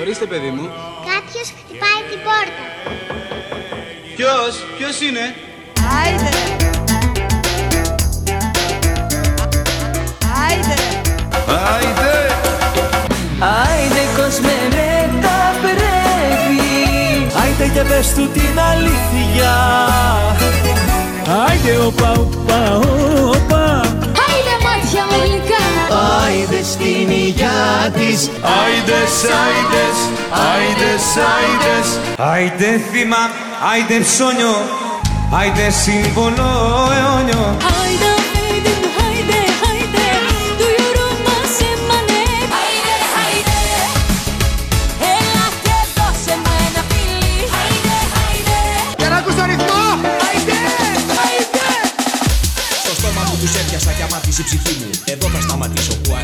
Ορίστε, παιδί μου. Κάποιος χτυπάει την πόρτα. Ποιος, ποιος είναι; Άιντε. Άιντε. Άιντε Άιντε κόσμε με τα πρέπει Άιντε και πες του την αλήθεια Άιντε οπα οπα οπα Άιντε μάτια μου γλυκά Άιντε στην υγειά της. Άιντες, άιντες, άιντες, άιντες Άιντε θύμα, άιντε ψώνιο Άιντε σύμβολο αιώνιο. Άιντε, άιντε,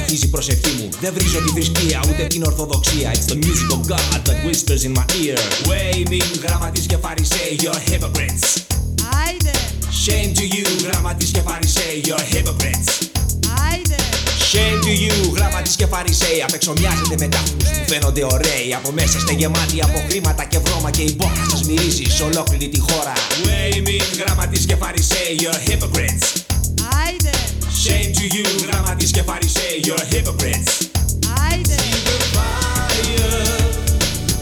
σταματήσω που αρχίζει η προσευχή μου. Δεν βρίζω τη θρησκεία ούτε την ορθοδοξία. It's the music of God that whispers in my ear. Waving γραμματείς και φαρισαίοι You're hypocrites. Άιντε. Shame to you γραμματείς και φαρισαίοι You're hypocrites. Άιντε. Shame to you γραμματείς και φαρισαίοι. Απ' έξω μοιάζετε με τάφους που φαίνονται ωραίοι. Από μέσα είστε γεμάτοι από χρήματα και βρώμα Και η μπόχα σας μυρίζει σε ολόκληρη τη χώρα. Waving γραμματείς και φαρισαίοι You're hypocrites. Άιντε. Shame to you, γραμματείς και φαρισαίοι, you're hypocrites. Άιντε.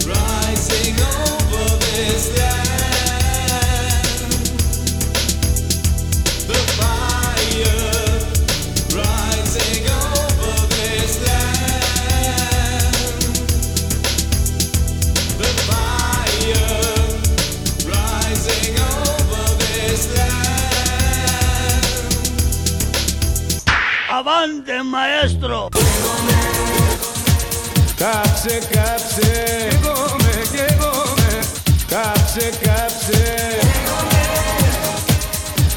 Rising over this land. Αβάντε μαέστρο. Κάψε, κάψε. Καίγομαι, καίγομαι. Κάψε, κάψε.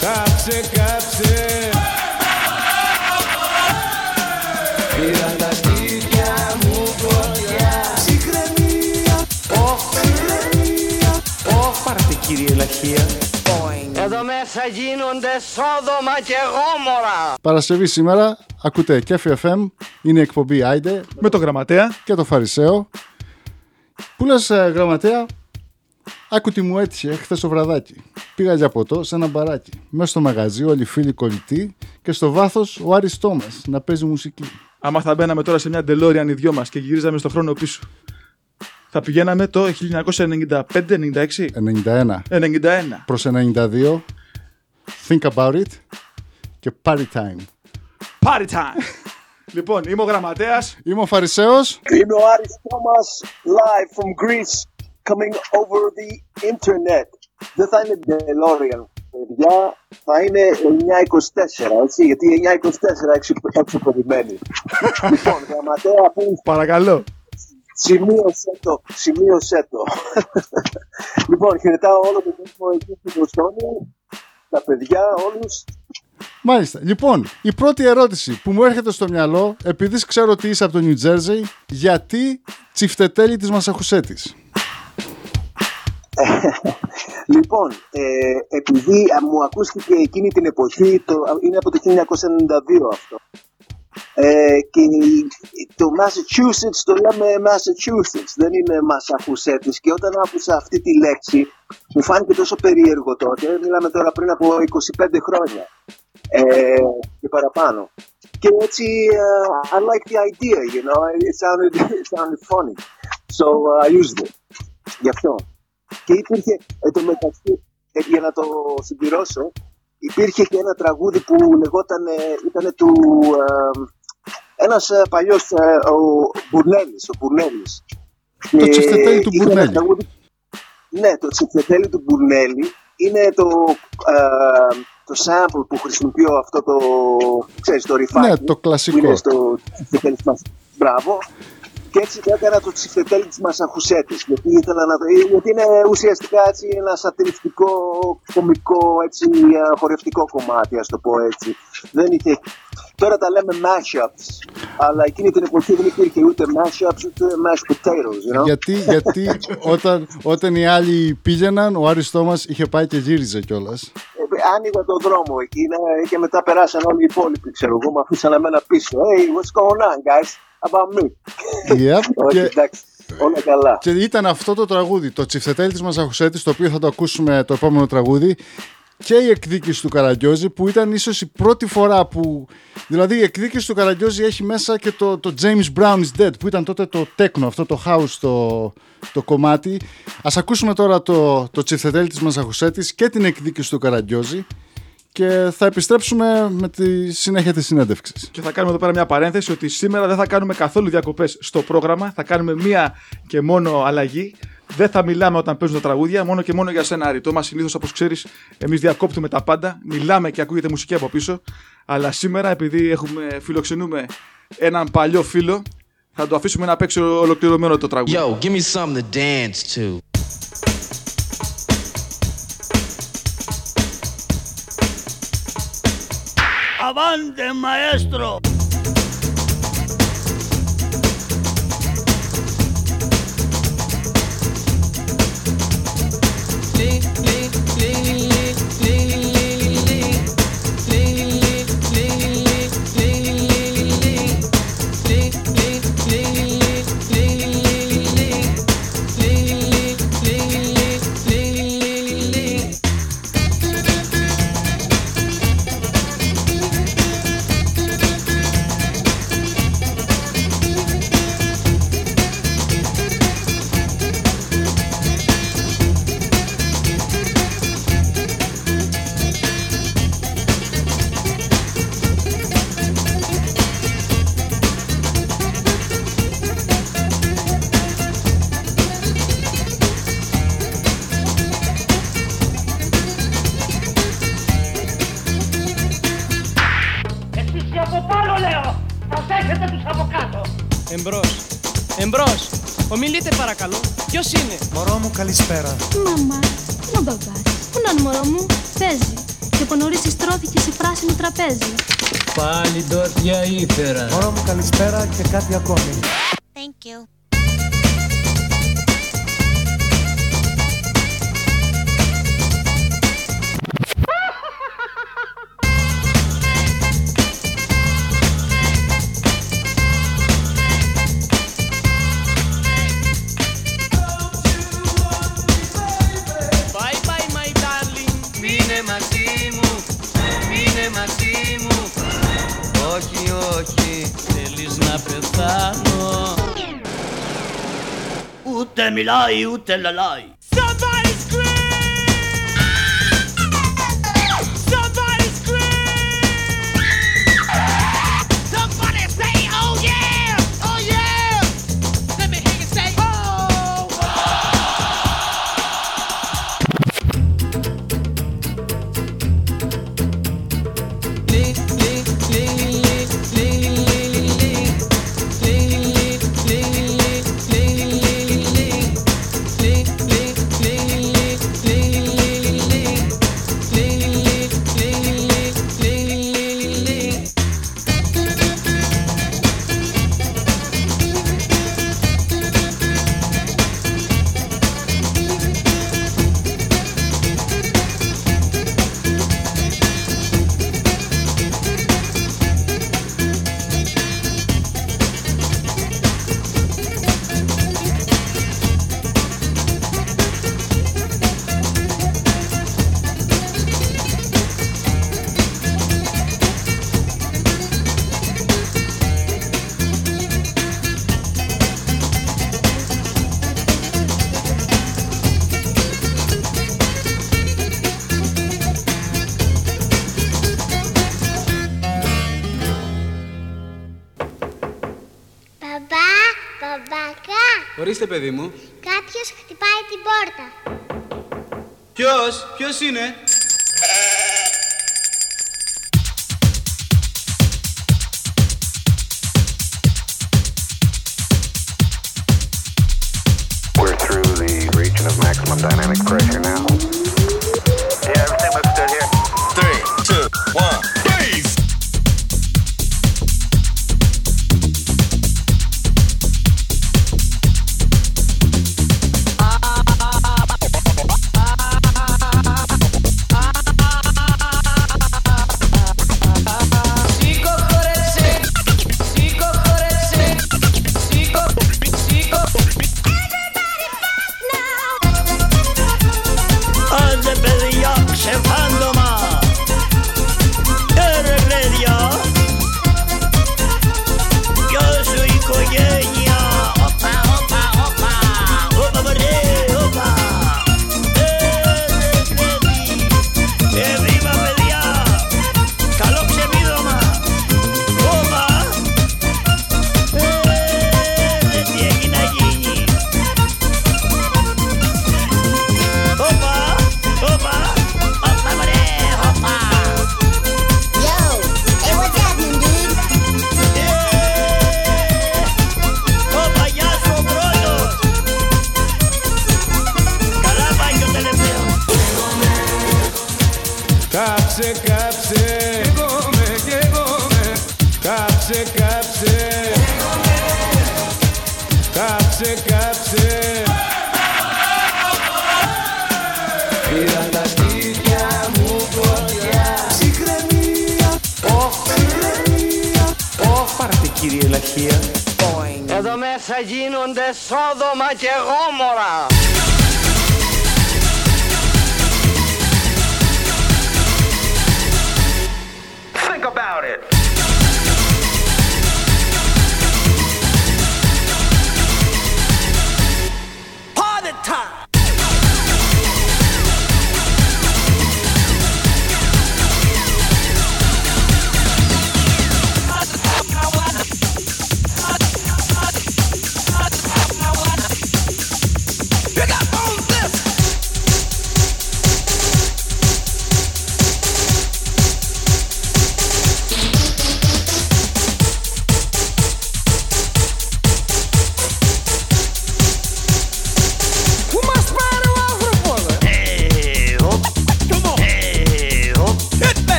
Κάψε, κάψε. Πήραν τα σπίτια μου φωτιά. Ψυχραιμία. Ωχ, ψυχραιμία. Ωχ, πάρτε κύριε Λαχία Εδώ μέσα γίνονται σόδομα και γόμορα Παρασκευή σήμερα ακούτε και FM, είναι η εκπομπή Άιντε με το γραμματέα. και το Φαρισαίο. Πού λες ε, γραμματέα, άκου τι μου έτυχε χθες το βραδάκι. Πήγα για ποτό σε ένα μπαράκι. Μέσα στο μαγαζί όλοι οι φίλοι κολλητοί και στο βάθος ο Άρης Τόμας να παίζει μουσική. Άμα θα μπαίναμε τώρα σε μια DeLorean οι δυο μας και γυρίζαμε στο χρόνο πίσω. Θα πηγαίναμε το 1995-96. 91 91. προς 92 Think about it και party time. Party time. λοιπόν, είμαι ο γραμματέας. Είμαι ο Φαρισαίος Είναι ο Άρης Τόμας live from Greece coming over the internet. Δεν θα είναι DeLorean, παιδιά, θα είναι 924, έτσι, γιατί 924 έξω, έξω περιμένει. λοιπόν, γραμματέα, που Παρακαλώ. Σημείωσε το, σημείωσε το. λοιπόν, χαιρετάω όλο τον κόσμο εκεί στην Βοστόνη, τα παιδιά, όλους. Μάλιστα. Λοιπόν, η πρώτη ερώτηση που μου έρχεται στο μυαλό, επειδή ξέρω ότι είσαι από το New Jersey, γιατί τσιφτετέλη της Μασαχουσέτης; Λοιπόν, ε, επειδή α, μου ακούστηκε εκείνη την εποχή, το, είναι από το 1992 αυτό. Ε, και η- το Massachusetts το λέμε Massachusetts, δεν είναι Massachusetts. Και όταν άκουσα αυτή τη λέξη, μου φάνηκε τόσο περίεργο τότε. Μιλάμε τώρα πριν από 25 χρόνια ε, και παραπάνω. Και έτσι, uh, I like the idea, you know, it sounded, it sounded funny. So uh, I used it. Γι' αυτό. Και υπήρχε, εν τω μεταξύ, ε, για να το συμπληρώσω, υπήρχε και ένα τραγούδι που λεγόταν, ήταν του, ε, ένας ε, παλιός, ε, ο Μπουρνέλης, ο Μπουρνέλης. Το Και τσιφτετέλι του είχε ένα Μπουρνέλη. τραγούδι- Ναι, το τσιφτετέλι του Μπουρνέλη είναι το, ε, το sample που χρησιμοποιώ αυτό το, ξέρεις, το ρηφάκι. Ναι, το κλασικό. Που είναι στο τσιφτετέλι της μας. Μπράβο. Και έτσι το έκανα το τσιφτετέλι της Μασαχουσέτης. Γιατί ήθελα να το... Γιατί είναι ουσιαστικά έτσι ένα σατυριστικό, κομικό, έτσι, ε, χορευτικό κομμάτι, ας το πω έτσι. Δεν είχε... Τώρα τα λέμε mashups, αλλά εκείνη την εποχή δεν υπήρχε ούτε mashups ούτε mashed potatoes, you know? γιατί γιατί όταν, όταν οι άλλοι πήγαιναν, ο Άρης Τόμας είχε πάει και γύριζε κιόλας. Ε, άνοιγα τον δρόμο εκεί ναι, και μετά περάσαν όλοι οι υπόλοιποι, ξέρω εγώ, με αφήσαν εμένα πίσω. Hey, what's going on, guys? About me. Yep. Όχι, και εντάξει. Όλα καλά. Και ήταν αυτό το τραγούδι, το Τσιφτετέλ της Μασαχουσέτης, το οποίο θα το ακούσουμε το επόμενο τραγούδι και η εκδίκηση του Καραγκιόζη που ήταν ίσως η πρώτη φορά που δηλαδή η εκδίκηση του Καραγκιόζη έχει μέσα και το, το James Brown is Dead που ήταν τότε το τέκνο, αυτό το house το, το κομμάτι ας ακούσουμε τώρα το, το Τσιφτετέλ της Μασαχουσέτης και την εκδίκηση του Καραγκιόζη και θα επιστρέψουμε με τη συνέχεια της συνέντευξης. Και θα κάνουμε εδώ πέρα μια παρένθεση ότι σήμερα δεν θα κάνουμε καθόλου διακοπές στο πρόγραμμα. Θα κάνουμε μία και μόνο αλλαγή. Δεν θα μιλάμε όταν παίζουν τα τραγούδια, μόνο και μόνο για σένα, Άρη. Το μας συνήθως, όπως ξέρεις, εμείς διακόπτουμε τα πάντα. Μιλάμε και ακούγεται μουσική από πίσω. Αλλά σήμερα, επειδή έχουμε, φιλοξενούμε έναν παλιό φίλο, θα το αφήσουμε να παίξει ολοκληρωμένο το τραγούδι. Yo, give me something to dance to. Avante, maestro! Εσείς καλησπέρα. Μαμά, πού είναι ο μπαμπάς, πού είναι ο μωρό μου, παίζει. Και από νωρίς στρώθηκε σε πράσινο τραπέζι. Πάλι ντόπια ήφερα. Μωρό μου, καλησπέρα και κάτι ακόμη. Ούτε μιλάει ούτε λαλάει. Somebody Ορίστε, παιδί μου. κάποιος χτυπάει την πόρτα. Ποιος, ποιος είναι;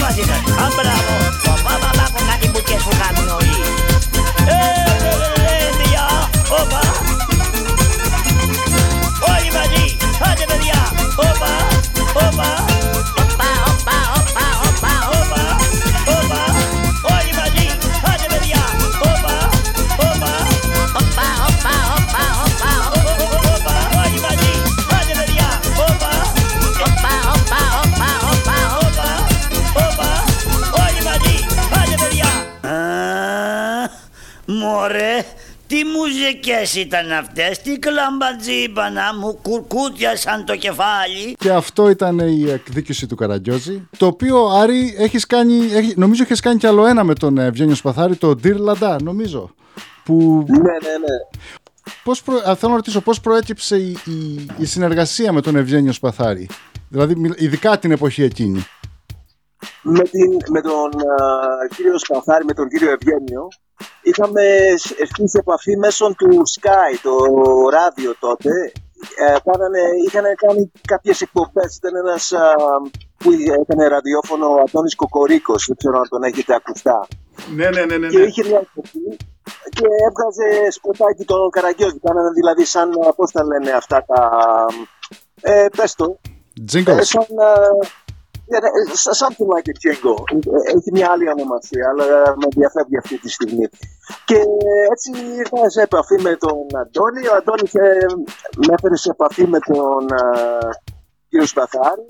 Χορεύω κι εγώ μαζί μουζικές ήταν αυτές, τι κλαμπατζίμπανα μου κουρκούτιασαν το κεφάλι. Και αυτό ήταν η εκδίκηση του Καραγκιόζη. Το οποίο Άρη έχεις κάνει, έχεις, νομίζω έχεις κάνει κι άλλο ένα με τον Ευγένιο Σπαθάρη, το Dear Lada, νομίζω. Που Ναι, ναι, ναι. πώς προ... α, θέλω να ρωτήσω πώς προέκυψε η, η, η συνεργασία με τον Ευγένιο Σπαθάρη; Δηλαδή, μιλ- ειδικά την εποχή εκείνη. Με, την, με τον α, κύριο Σπαθάρη, με τον κύριο Ευγένιο, είχαμε σ- έρθει σε επαφή μέσω του Sky, το ράδιο τότε. Ε, κάνανε, είχαν κάνει κάποιες εκπομπές. Ήταν ένας α, που έκανε ραδιόφωνο ο Αντώνης Κοκορίκος, δεν ξέρω αν τον έχετε ακουστά. Ναι, ναι, ναι, ναι. Και ναι. είχε μια εκπομπή και έβγαζε σποτάκι τον Καραγκιόζη. Κάνανε δηλαδή σαν, α, πώς τα λένε αυτά τα... Ε, πες το. Jingles. Ε, σαν, α, yeah, ε, something like a jingle. Ε, Έχει μια άλλη ονομασία, αλλά με διαφεύγει αυτή τη στιγμή. Και έτσι ήρθα σε επαφή με τον Αντώνη. Ο Αντώνης ε, με έφερε σε επαφή με τον α, κύριο Σπαθάρη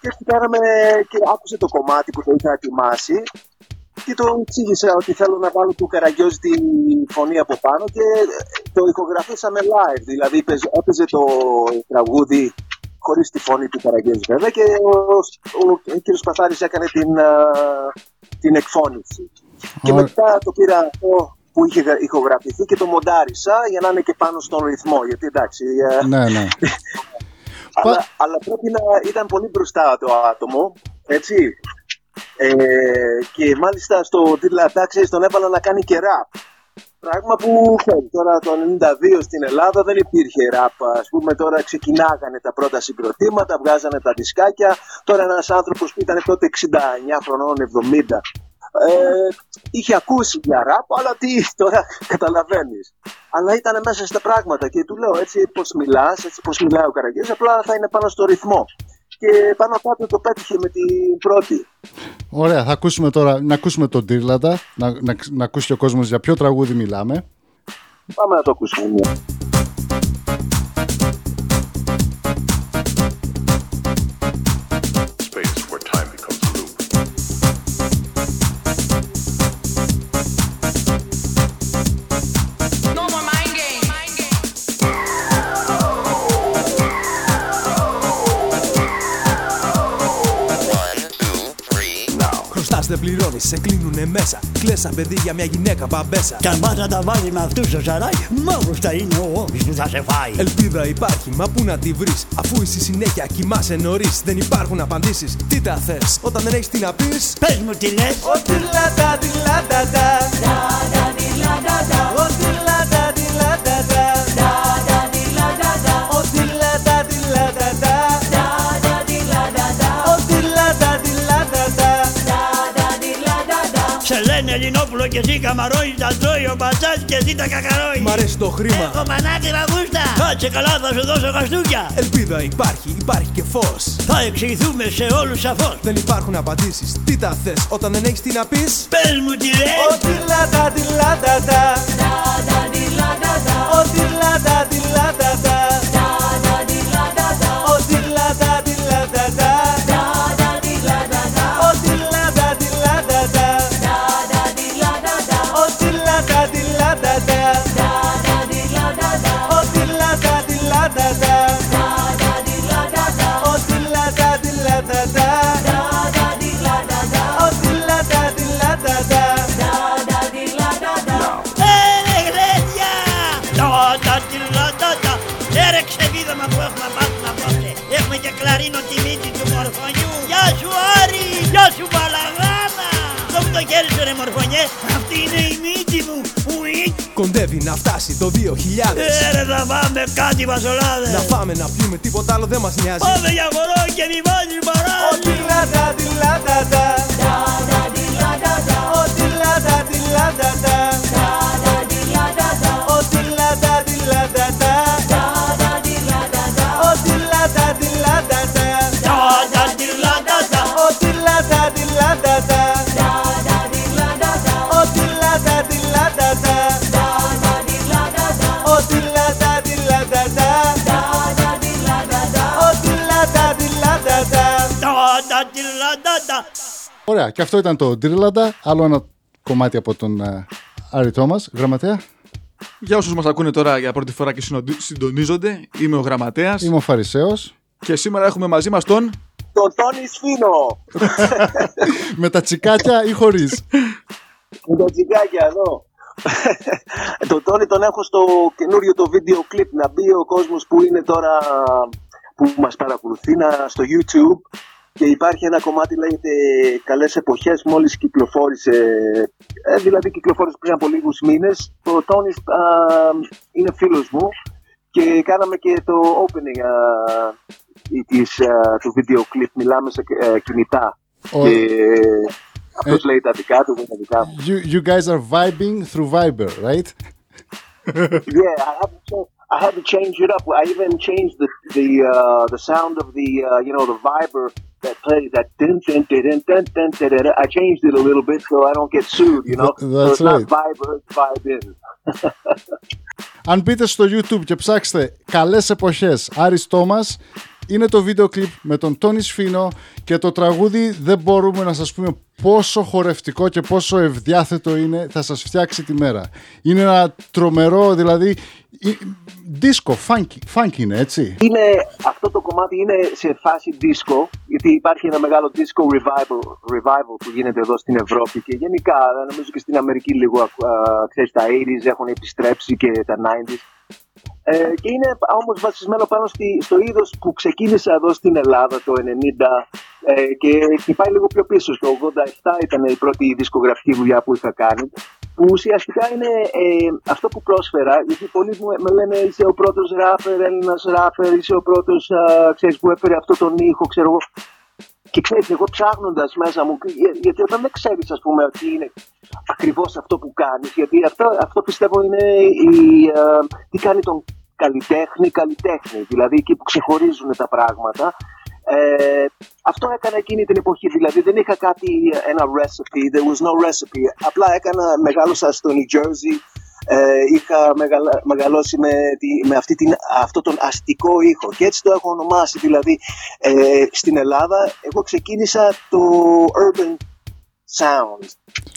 και έτσι κάναμε και άκουσε το κομμάτι που το είχα ετοιμάσει και το εξήγησα ότι θέλω να βάλω του Καραγκιόζη τη φωνή από πάνω και το ηχογραφήσαμε live. Δηλαδή παίζ- έπαιζε το τραγούδι χωρίς τη φωνή του Καραγκιόζη βέβαια και ο, ο, ο κ. Παθάρης έκανε την, α, την εκφώνηση. Και Ωραία. μετά το πήρα αυτό που είχε γρα- ηχογραφηθεί και το μοντάρισα για να είναι και πάνω στον ρυθμό. Γιατί εντάξει, ε, ναι, ναι. αλλά, αλλά πρέπει να ήταν πολύ μπροστά το άτομο, έτσι. Ε, και μάλιστα στο τίτλα ξέρεις, τον έβαλα να κάνει και ραπ. Πράγμα που ξέρεις, τώρα το 92 στην Ελλάδα δεν υπήρχε ραπ. Ας πούμε τώρα ξεκινάγανε τα πρώτα συγκροτήματα, βγάζανε τα δισκάκια. Τώρα ένας άνθρωπος που ήταν τότε 69 χρονών, 70, ε, είχε ακούσει για ραπ, αλλά τι τώρα καταλαβαίνεις. Αλλά ήταν μέσα στα πράγματα και του λέω έτσι πως μιλάς, έτσι πως μιλάει ο Καραγκιόζης, απλά θα είναι πάνω στο ρυθμό. Και πάνω κάτω το πέτυχε με την πρώτη. Ωραία, θα ακούσουμε τώρα, να ακούσουμε τον Τύρλαντα, να, να, να ακούσει και ο κόσμος για ποιο τραγούδι μιλάμε. Πάμε να το ακούσουμε πληρώνει, σε κλείνουνε μέσα. Κλες σαν παιδί για μια γυναίκα μπαμπέσα. Κι αν πας να τα βάλεις με αυτούς το σαράι, μαύρος θα είναι ο όφης που θα σε φάει. Ελπίδα υπάρχει, μα πού να τη βρεις. Αφού εσύ συνέχεια κοιμάσαι νωρίς, δεν υπάρχουν απαντήσεις. Τι τα θες, όταν δεν έχεις τι να πεις; Πες μου τι λες. Ότι λατα τη λατα τα. Ελληνόπουλο και εσύ καμαρόι, τα τρώει ο πατσάς και εσύ τα κακαρόι. Μ' αρέσει το χρήμα. Έχω μανάκη γούστα. Κάτσε καλά θα σου δώσω χαστούκια. Ελπίδα υπάρχει, υπάρχει και φως. Θα εξηγηθούμε σε όλους σαφώς. Δεν υπάρχουν απαντήσεις. Τι τα θες όταν δεν έχεις τι να πεις; Πες μου τι λες. Ότι λατα τη λατα τα. Ότι λατα τη λατα τα. Ότι σου ρε μορφωνιέ! Αυτή είναι η μύτη μου! Ουι! Κοντεύει να φτάσει το 2000. Έρε θα πάμε κάτι βασολάδες! Να φάμε να πιούμε τίποτα άλλο δεν μας νοιάζει. Πάμε για χορό και μη βάζεις παράδειγμα! Ότι λατα τη λατα Ωραία, και αυτό ήταν το Ντρίλαντα. Άλλο ένα κομμάτι από τον ε, Άρη Τόμας. Γραμματέα, Για όσους μας ακούνε τώρα για πρώτη φορά και συνοντι- συντονίζονται, είμαι ο Γραμματέας είμαι ο Φαρισαίος. και σήμερα έχουμε μαζί μας τον... Το Τόνι Σφίνο. με τα τσικάκια ή χωρίς; Με τα τσιγκάκια εδώ. το Τόνι τον έχω στο καινούριο το βίντεο κλιπ να μπει ο κόσμος που είναι τώρα που μας παρακολουθεί να, στο YouTube και υπάρχει ένα κομμάτι λέγεται καλές εποχές μόλις κυκλοφόρησε. Ε, δηλαδή κυκλοφόρησε πριν από λίγους μήνες. Το Τόνις α, είναι φίλος μου και κάναμε και το opening α, της, α, του βίντεο κλιπ. Μιλάμε σε ε, κινητά. Ο- και αυτός λέει τα δικά του δεν τα δικά μου. You, you guys are vibing through Viber, right? yeah, I have to cha- αν μπείτε στο YouTube και ψάξτε «Καλές εποχές Άρης Τόμας», είναι το βίντεο κλιπ με τον Τόνι Σφίνο και το τραγούδι δεν μπορούμε να σας πούμε πόσο χορευτικό και πόσο ευδιάθετο είναι, θα σας φτιάξει τη μέρα. Είναι ένα τρομερό, δηλαδή δίσκο, funky, funky είναι έτσι. Είναι, αυτό το κομμάτι είναι σε φάση disco, γιατί υπάρχει ένα μεγάλο disco revival, revival που γίνεται εδώ στην Ευρώπη και γενικά νομίζω και στην Αμερική λίγο, α, ξέρεις, τα 80s έχουν επιστρέψει και τα 90s. Ε, και είναι όμως βασισμένο πάνω στη, στο είδος που ξεκίνησε εδώ στην Ελλάδα το 90 ε, και, και πάει λίγο πιο πίσω. Στο 87 ήταν η πρώτη δισκογραφική δουλειά που είχα κάνει που ουσιαστικά είναι ε, αυτό που πρόσφερα γιατί πολλοί μου με λένε είσαι ο πρώτος ράπερ, Έλληνας ράπερ, είσαι ο πρώτος α, ξέρεις, που έφερε αυτό τον ήχο, ξέρω εγώ. Και ξέρεις, εγώ ψάχνοντας μέσα μου, για- γιατί όταν δεν ξέρεις ας πούμε τι είναι ακριβώς αυτό που κάνεις, γιατί αυτό, αυτό πιστεύω είναι η, α, τι κάνει τον καλλιτέχνη καλλιτέχνη, δηλαδή εκεί που ξεχωρίζουν τα πράγματα. Ε, αυτό έκανα εκείνη την εποχή, δηλαδή δεν είχα κάτι, ένα recipe, there was no recipe. Απλά έκανα, μεγάλωσα στο New Jersey, ε, είχα μεγαλα- μεγαλώσει με, τη, με αυτή την, αυτό τον αστικό ήχο και έτσι το έχω ονομάσει, δηλαδή ε, στην Ελλάδα εγώ ξεκίνησα το urban sound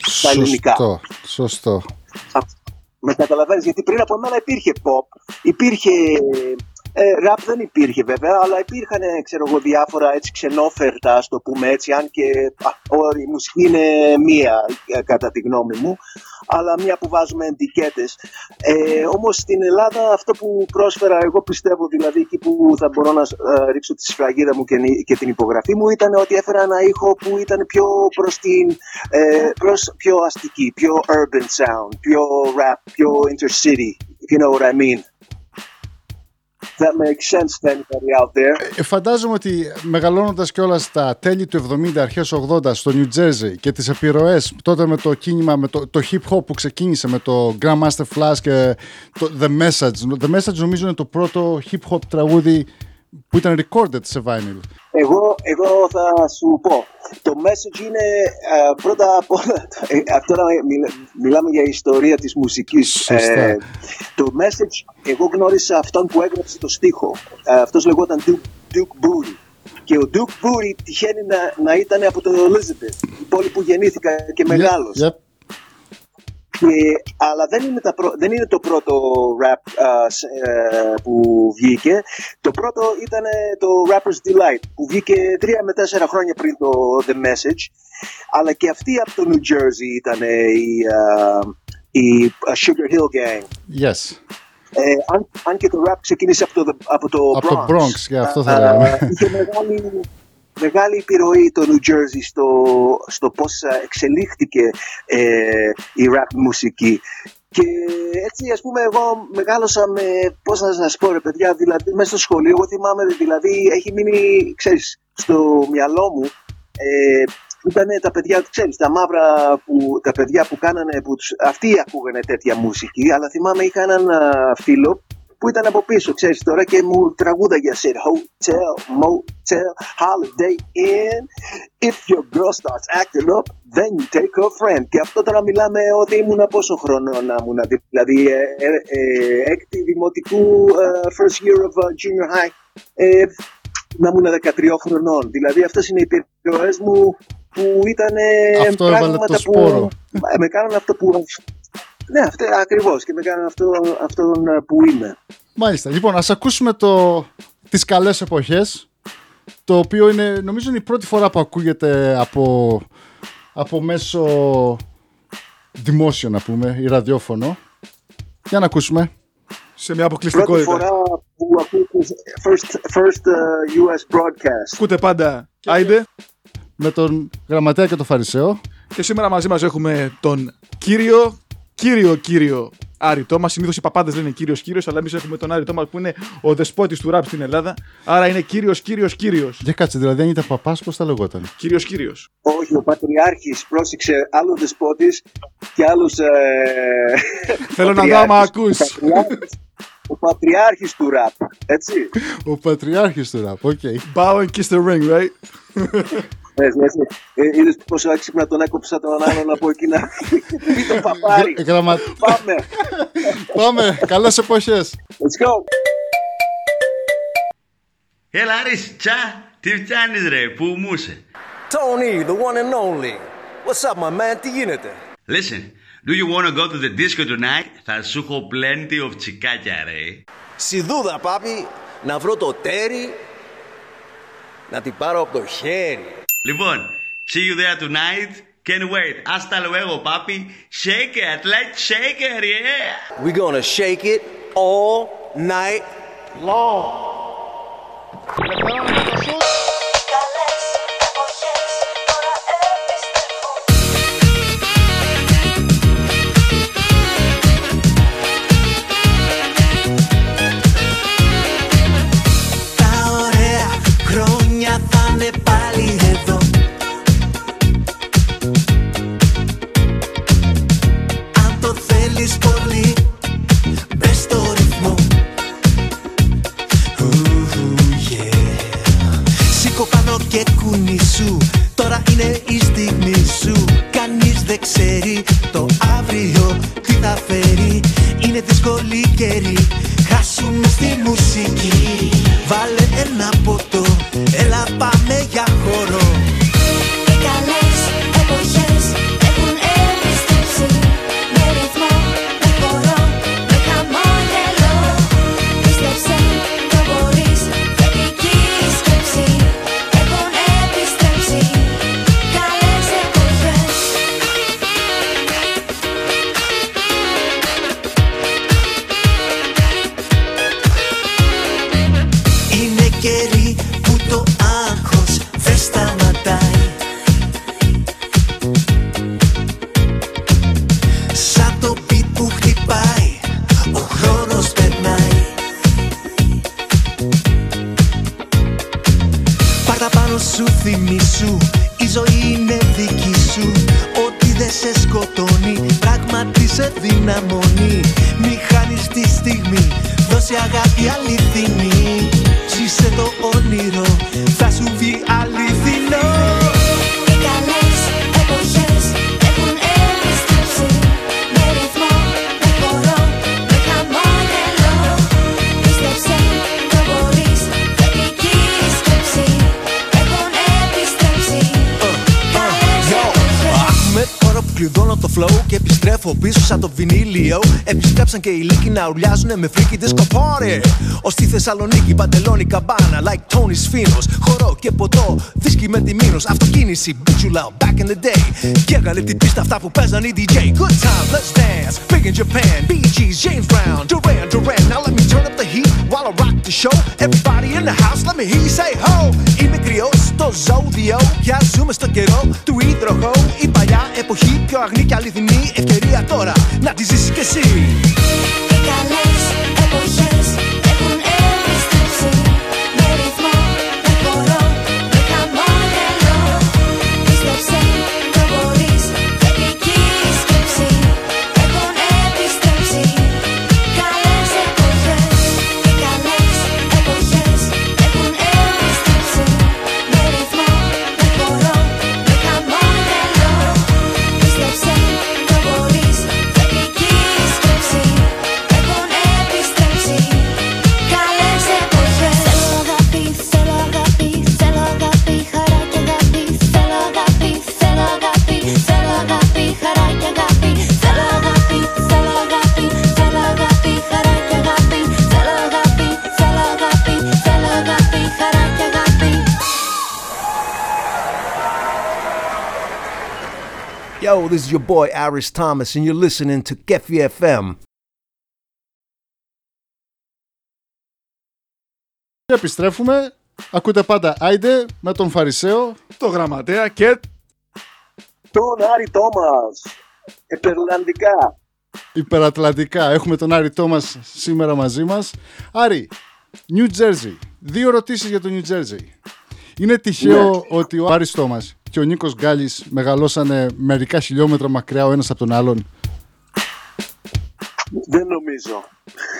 στα ελληνικά. Σωστό, σωστό. Με καταλαβαίνεις, γιατί πριν από μένα υπήρχε pop, υπήρχε Ε, ραπ δεν υπήρχε βέβαια, αλλά υπήρχαν ε, ξέρω εγώ, διάφορα έτσι ξενόφερτα, ας το πούμε έτσι, αν και α, ο- η μουσική είναι μία ε, κατά τη γνώμη μου, αλλά μία που βάζουμε εντικέτες. Ε, όμως στην Ελλάδα αυτό που πρόσφερα εγώ πιστεύω, δηλαδή εκεί που θα μπορώ να ε, ρίξω τη σφραγίδα μου και, νι- και την υπογραφή μου, ήταν ότι έφερα ένα ήχο που ήταν πιο προς την, ε, προς πιο αστική, πιο urban sound, πιο rap, πιο intercity, if you know what I mean. That makes sense to anybody out there. Ε, φαντάζομαι ότι μεγαλώνοντας κιόλας στα τέλη του 70, αρχές 80 στο New Jersey και τις επιρροές τότε με το κίνημα, με το, το hip hop που ξεκίνησε με το Grandmaster Flash και το The Message. The Message νομίζω είναι το πρώτο hip hop τραγούδι που ήταν recorded σε vinyl. Εγώ, εγώ θα σου πω. Το message είναι ε, πρώτα απ' όλα. ε, αυτό να μιλα- μιλάμε για ιστορία της μουσικής. Σωστά. Ε, το message, εγώ γνώρισα αυτόν που έγραψε το στίχο. Ε, αυτός λεγόταν Duke, Duke Booty. Και ο Duke Booty τυχαίνει να, να ήταν από το Elizabeth, η πόλη που γεννήθηκα και μεγάλωσα. Yep. Και, αλλά δεν είναι, τα πρω- δεν είναι το πρώτο rap α, σ- ε, που βγήκε. Το πρώτο ήταν το Rapper's Delight που βγήκε τρία με τέσσερα χρόνια πριν το The Message. Αλλά και αυτή από το New Jersey ήταν η, α, η α, Sugar Hill Gang. Yes. Ε, αν, αν και το rap ξεκίνησε από το, από το Από το Bronx. Bronx, και αυτό θα Α, λέγαμε. Είχε μεγάλη, μεγάλη επιρροή το New Jersey στο, στο πώς α, εξελίχθηκε ε, η rap μουσική. Και έτσι ας πούμε εγώ μεγάλωσα με, πώς να σας πω ρε παιδιά, δηλαδή μέσα στο σχολείο, εγώ θυμάμαι δηλαδή έχει μείνει, ξέρεις, στο μυαλό μου ε, ήταν τα παιδιά, ξέρεις, τα μαύρα που, τα παιδιά που κάνανε, που τους, αυτοί ακούγανε τέτοια μουσική, αλλά θυμάμαι είχα έναν α, φίλο που ήταν από πίσω, ξέρεις τώρα και μου τραγούδαγε said hotel, motel, holiday inn. If your girl starts acting up then you take her friend. Και αυτό τώρα μιλάμε ότι ήμουν πόσο χρόνο να ήμουν δηλαδή ε, ε, ε, έκτη δημοτικού ε, first year of uh, junior high ε, να ήμουν 13 χρονών. Δηλαδή αυτές είναι οι επιρροές μου που ήταν Αυτό έβαλε πράγματα το σπόρο. που ε, με κάνανε αυτό που ναι, αυτό, ακριβώς και με κάνανε αυτό, αυτόν ε, που είμαι. Μάλιστα. Λοιπόν, ας ακούσουμε το, τις καλές εποχές, το οποίο είναι, νομίζω είναι η πρώτη φορά που ακούγεται από, από μέσο δημόσιο, να πούμε, ή ραδιόφωνο. Για να ακούσουμε. Σε μια Πρώτη αποκλειστικότητα. φορά που ακούω first, first uh, US broadcast. Ακούτε πάντα Άιντε. Με τον Γραμματέα και τον Φαρισαίο. Και σήμερα μαζί μας έχουμε τον κύριο, κύριο, κύριο Άρη Τόμας. Συνήθως οι παπάδες λένε κύριος, κύριος, αλλά εμείς έχουμε τον Άρη Τόμας που είναι ο δεσπότης του ραπ στην Ελλάδα. Άρα είναι κύριος, κύριος, κύριος. Για κάτσε, δηλαδή αν ήταν παπάς πώς θα λεγόταν; Κύριος, κύριος. Όχι, ο Πατριάρχης πρόσεξε άλλος δεσπότης και άλλους... Ε, Θέλω να δω άμα ακούς. Πατριάρχης- Ο Πατριάρχης του ραπ, έτσι. Ο Πατριάρχης του ραπ, οκ. Bow and kiss the ring, right? Έτσι, έτσι. Ε, είδες πόσο έξυπνα τον έκοψα τον άλλον από εκεί να πει το παπάρι. Γρα- γραμμα- Πάμε. Πάμε, καλές εποχές. Let's go. Έλα Άρης, τσα, τι φτιάνεις ρε, που μου είσαι. Tony, the one and only. What's up, my man? Τι γίνεται; Listen, do you wanna go to the disco tonight? Θα σου έχω plenty of τσικάκια ρε. Σιδούδα, πάπη, να βρω το τέρι, να την πάρω από το χέρι. Λοιπόν, see you there tonight. Can't wait. Hasta luego, papi. Shake it, let's shake it, yeah. We gonna shake it all night long. Είναι η στιγμή σου. Κανείς δεν ξέρει το αύριο τι θα φέρει. Είναι δύσκολη καιρή. Χάσουμε στη μουσική. Βάλε ένα ποτό Επιστρέψαν και οι λύκοι να ουρλιάζουν με freaky disco party. Ω στη Θεσσαλονίκη, παντελόνι καμπάνα, like Tony's Finos. Χορό και ποτό, δίσκι με τη μήνος. Αυτοκίνηση, μπιτσουλάω, back in the day. Και έγανε την πίστα αυτά που παίζαν οι DJ. Good time, let's dance. Big in Japan, Bee Gees, James Brown, Duran Duran. Now let me turn up the heat while I rock the show. Everybody in the house, let me hear you say ho. Είμαι κρυός στο ζώδιο. Πια ζούμε στο καιρό του υδροχώ. Η παλιά εποχή πιο αγνή και αληθινή. Ευκαιρία τώρα να τη ζήσεις κι εσύ. Yo, this is your boy Aris Thomas, and you're listening to Geffy FM. Και επιστρέφουμε. Ακούτε πάντα Άιντε με τον Φαρισαίο. Το γραμματέα και Τον Άρη Τόμας. Επερλανδικά. Υπερατλαντικά. Έχουμε τον Άρη Τόμας σήμερα μαζί μας. Άρη, New Jersey. Δύο ερωτήσεις για το New Jersey. Είναι τυχαίο Ναι. ότι ο Άρης Τόμας και ο Νίκος Γκάλης μεγαλώσανε μερικά χιλιόμετρα μακριά ο ένας από τον άλλον. Δεν νομίζω.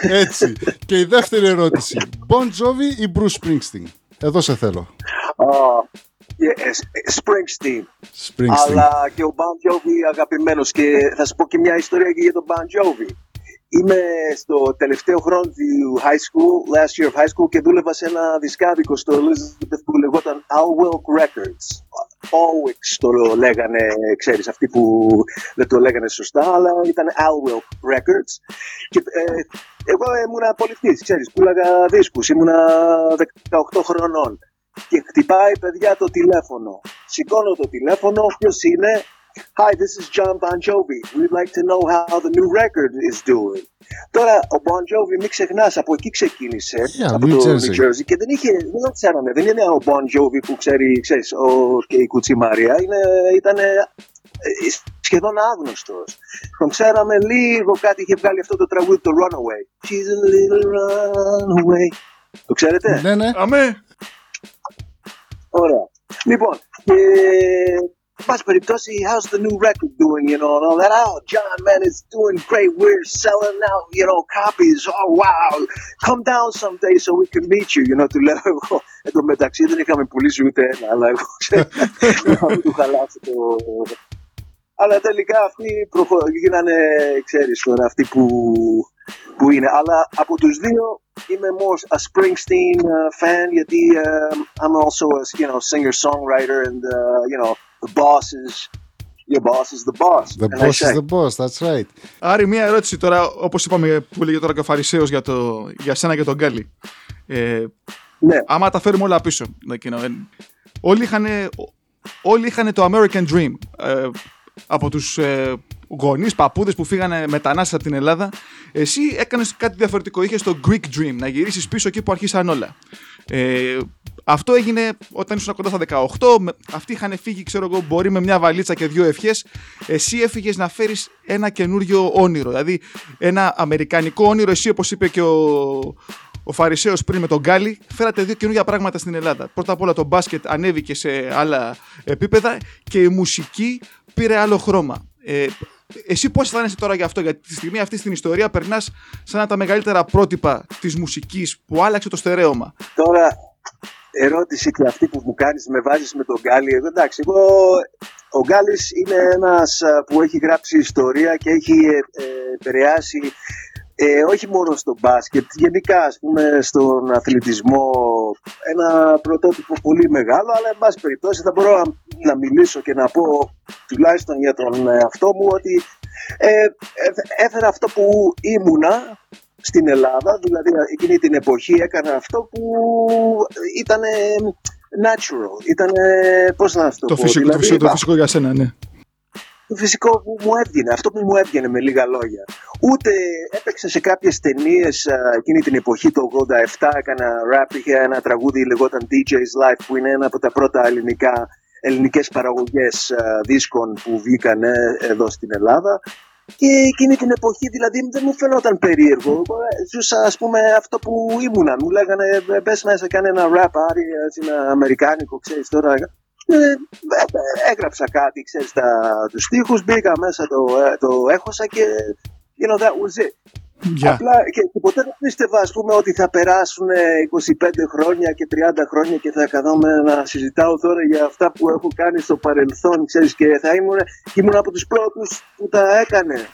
Έτσι. και η δεύτερη ερώτηση. Bon Jovi ή Bruce Springsteen; Εδώ σε θέλω. Α, yeah, ε, ε, Springsteen. Springsteen. Αλλά και ο Bon Jovi αγαπημένος και θα σου πω και μια ιστορία και για τον Bon Jovi. Είμαι στο τελευταίο χρόνο του high school, last year of high school και δούλευα σε ένα δισκάδικο στο Elizabeth που λεγόταν Alwilk Records. Alwix το λέγανε, ξέρεις, αυτοί που δεν το λέγανε σωστά, αλλά ήταν Alwilk Records. Και ε, εγώ ήμουνα πολιτής, ξέρεις, πουλάγα δίσκους, ήμουνα 18 χρονών. Και χτυπάει παιδιά το τηλέφωνο. Σηκώνω το τηλέφωνο, ποιος είναι, Hi, this is John Bon Jovi. We'd like to know how the new record is doing. Τώρα, ο Bon Jovi, μην ξεχνάς, από εκεί ξεκίνησε, Yeah, από New το Jersey. New Jersey και δεν είχε, δεν το ξέρανε. Δεν είναι ο Bon Jovi που ξέρει, ξέρεις, ο, και η Κουτσή Μαρία. Είναι, ήταν σχεδόν άγνωστος. Τον ξέραμε λίγο κάτι, είχε βγάλει αυτό το τραγούδι, το Runaway. She's a little runaway. Το ξέρετε; Ναι, ναι. Αμέ. Ωραία. Λοιπόν, και πάση περιπτώσει, how's the new record doing, you know, and all that. Oh, John, man, it's doing great. We're selling out, you know, copies. Oh, wow. Come down someday so we can meet you, you know, του λέω εγώ. Εν τω μεταξύ δεν είχαμε πουλήσει ούτε ένα, αλλά εγώ ξέρω, να μην του χαλάσει το... Αλλά τελικά αυτοί προχω... γίνανε, ξέρεις τώρα, αυτοί που, που είναι. Αλλά από τους δύο είμαι more a Springsteen uh, fan γιατί um, I'm also a you know singer-songwriter and uh, you know the boss is your boss is the boss. The and I boss say. is the boss, that's right. Άρη, μία ερώτηση τώρα, όπως είπαμε που έλεγε τώρα και ο Φαρισαίος για, το, για σένα και τον Γκάλι. Ε, ναι. Άμα τα φέρουμε όλα πίσω. εκείνο, ε, όλοι, είχαν, όλοι είχαν το American Dream. Ε, από τους ε, γονείς, παππούδες που φύγανε μετανάστες από την Ελλάδα. Εσύ έκανες κάτι διαφορετικό. Είχες το Greek Dream, να γυρίσεις πίσω εκεί που αρχίσαν όλα. Ε, αυτό έγινε όταν ήσουν κοντά στα 18. με- Αυτοί είχαν φύγει, ξέρω εγώ, μπορεί με μια βαλίτσα και δύο ευχές. Εσύ έφυγες να φέρεις ένα καινούριο όνειρο. Δηλαδή, ένα αμερικανικό όνειρο. Εσύ, όπως είπε και ο, ο Φαρισαίος πριν με τον Γκάλι, φέρατε δύο καινούργια πράγματα στην Ελλάδα. Πρώτα απ' όλα το μπάσκετ ανέβηκε σε άλλα επίπεδα και η μουσική πήρε άλλο χρώμα. Ε, εσύ πώς αισθάνεσαι τώρα για αυτό, γιατί τη στιγμή αυτή στην ιστορία περνάς σαν ένα τα μεγαλύτερα πρότυπα της μουσικής που άλλαξε το στερέωμα; Τώρα, ερώτηση και αυτή που μου κάνεις, με βάζεις με τον Γκάλι. Εγώ, εντάξει, εγώ, ο Γκάλης είναι ένας α, που έχει γράψει ιστορία και έχει ε, ε, επηρεάσει ε, όχι μόνο στο μπάσκετ, γενικά ας πούμε στον αθλητισμό ένα πρωτότυπο πολύ μεγάλο, αλλά εν πάση περιπτώσει θα μπορώ να, να μιλήσω και να πω τουλάχιστον για τον εαυτό μου ότι ε, ε, έφερα αυτό που ήμουνα στην Ελλάδα, δηλαδή εκείνη την εποχή έκανα αυτό που ήταν natural, ήταν πώς να σου το, Το πω, φυσικό, το, δηλαδή, φυσικό, το φυσικό για σένα, ναι. το φυσικό που μου έβγαινε, αυτό που μου έβγαινε με λίγα λόγια. Ούτε έπαιξε σε κάποιες ταινίες εκείνη την εποχή, το 87, έκανα rap, είχε ένα τραγούδι λεγόταν DJ's Life, που είναι ένα από τα πρώτα ελληνικά, ελληνικές παραγωγές α, δίσκων που βγήκαν εδώ στην Ελλάδα. Και εκείνη την εποχή δηλαδή δεν μου φαινόταν περίεργο. Εγώ ε, ζούσα ας πούμε αυτό που ήμουνα. Μου λέγανε «Ε, μπες μέσα κάνε ένα rap, άρι, έτσι, ένα αμερικάνικο, ξέρεις τώρα. Ε, ε, έγραψα κάτι, ξέρεις, τα, τους στίχους, μπήκα μέσα, το, ε, το έχωσα και you know, that was it. Yeah. Απλά και, και ποτέ δεν πίστευα ας πούμε ότι θα περάσουν ε, 25 χρόνια και 30 χρόνια και θα καθόμαι να συζητάω τώρα για αυτά που έχω κάνει στο παρελθόν ξέρεις και θα ήμουν, ήμουν από τους πρώτους που τα έκανε.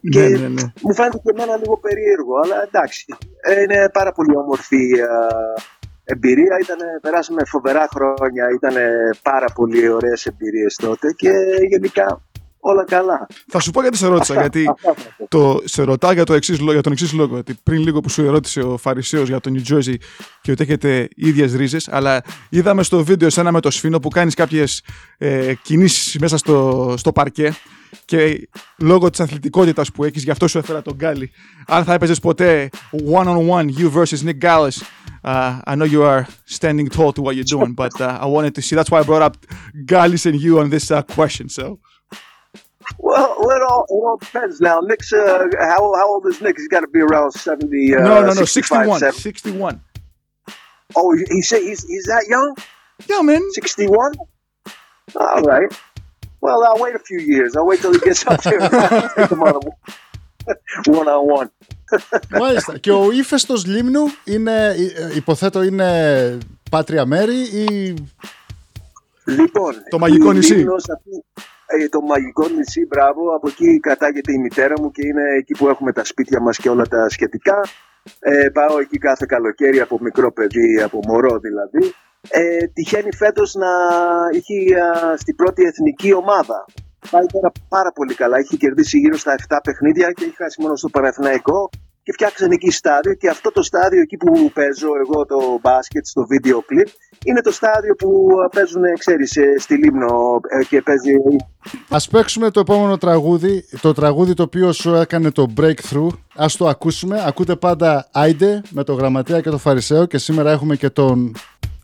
Ναι, ναι, ναι. Μου φαίνεται και εμένα λίγο περίεργο, αλλά εντάξει. Ε, Είναι πάρα πολύ όμορφη α, εμπειρία. Ήτανε, περάσαμε φοβερά χρόνια, ήταν πάρα πολύ ωραίες εμπειρίες τότε και γενικά όλα καλά. Θα σου πω γιατί σε ρώτησα. Αυτά, γιατί αυτά θα πω. το, σε ρωτάω για, το εξής, λό- για τον εξής λόγο. Γιατί πριν λίγο που σου ερώτησε ο Φαρισαίος για το New Jersey και ότι έχετε ίδιες ρίζες, αλλά είδαμε στο βίντεο εσένα με το σφίνο που κάνεις κάποιες ε, κινήσεις μέσα στο, στο παρκέ και λόγω της αθλητικότητας που έχεις, γι' αυτό σου έφερα τον Γκάλι. Αν θα έπαιζες ποτέ one on one, you versus Nick Gallis. Uh, I know you are standing tall to what you're doing, but uh, I wanted to see. That's why I brought up Gallis and you on this uh, question. So. Well, well, it all, it all depends. Now, Nick's, uh, how, how old is Nick? He's got to be around 70, uh, no, no, no, 65, 61. 70. 61. Oh, he, he say he's, he's that young? Yeah, man. 61? All right. Well, I'll wait a few years. I'll wait till he gets up there. Take him on a one on one. Μάλιστα. Και ο ύφεστο λίμνου είναι, ε, υποθέτω, είναι πάτρια μέρη ή. Λοιπόν, Το μαγικό η νησί. Λίμνος αυτή- ε, το μαγικό νησί, μπράβο. Από εκεί κατάγεται η μητέρα μου και είναι εκεί που έχουμε τα σπίτια μας και όλα τα σχετικά. Ε, πάω εκεί κάθε καλοκαίρι από μικρό παιδί, από μωρό δηλαδή. Ε, τυχαίνει φέτος να έχει α, στην πρώτη εθνική ομάδα. Πάει τώρα πάρα πολύ καλά. Έχει κερδίσει γύρω στα 7 παιχνίδια και έχει χάσει μόνο στο Παναθηναϊκό. Και φτιάξαν εκεί στάδιο και αυτό το στάδιο εκεί που παίζω εγώ το μπάσκετ στο βίντεο κλιπ είναι το στάδιο που α, παίζουν, ξέρεις, ε, στη Λίμνο ε, και παίζει Ας παίξουμε το επόμενο τραγούδι, το τραγούδι το οποίο σου έκανε το breakthrough. Ας το ακούσουμε. Ακούτε πάντα Άιντε με το Γραμματέα και το Φαρισαίο και σήμερα έχουμε και τον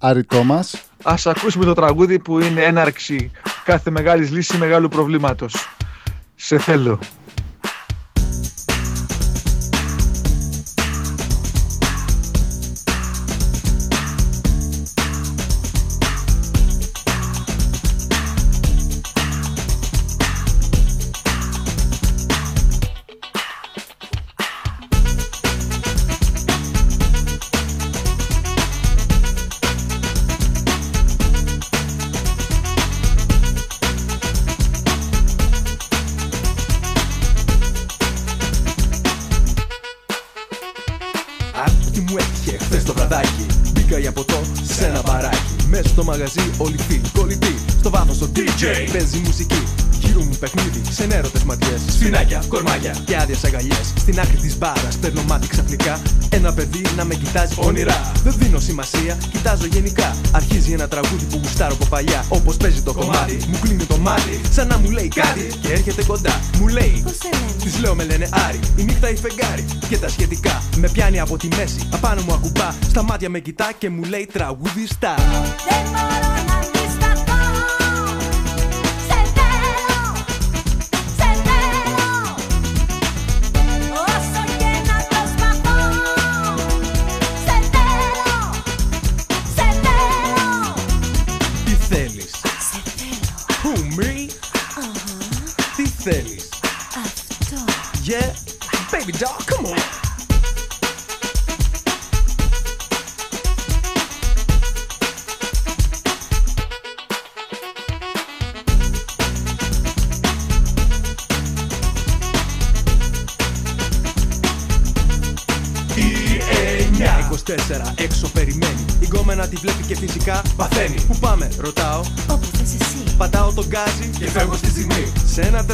Άρη Τόμας. Ας ακούσουμε το τραγούδι που είναι έναρξη κάθε μεγάλης λύσης μεγάλου προβλήματος. Σε θέλω. Μέσα στο μαγαζί όλοι φίλοι κολλητοί Στο βάθος ο DJ παίζει μουσική Γύρω μου παιχνίδι, ξενέρωτες ματιές. Σφινάκια, κορμάκια. Και άδειες αγκαλιές Στην άκρη της μπάρας παίρνω μάτι ξαφνικά. Ένα παιδί να με κοιτάζει όνειρα. Δεν δίνω σημασία, κοιτάζω γενικά. Αρχίζει ένα τραγούδι που γουστάρω από παλιά Όπως παίζει το κομμάτι, μου κλείνει το μάτι Σαν να μου λέει κάτι. Και έρχεται κοντά Μου λέει Της λέω με λένε Άρη, η νύχτα η φεγγάρι. Και τα σχετικά. Με πιάνει από τη μέση, απάνω μου ακουμπά. Στα μάτια με κοιτά και μου λέει τραγουδιστά. Όσο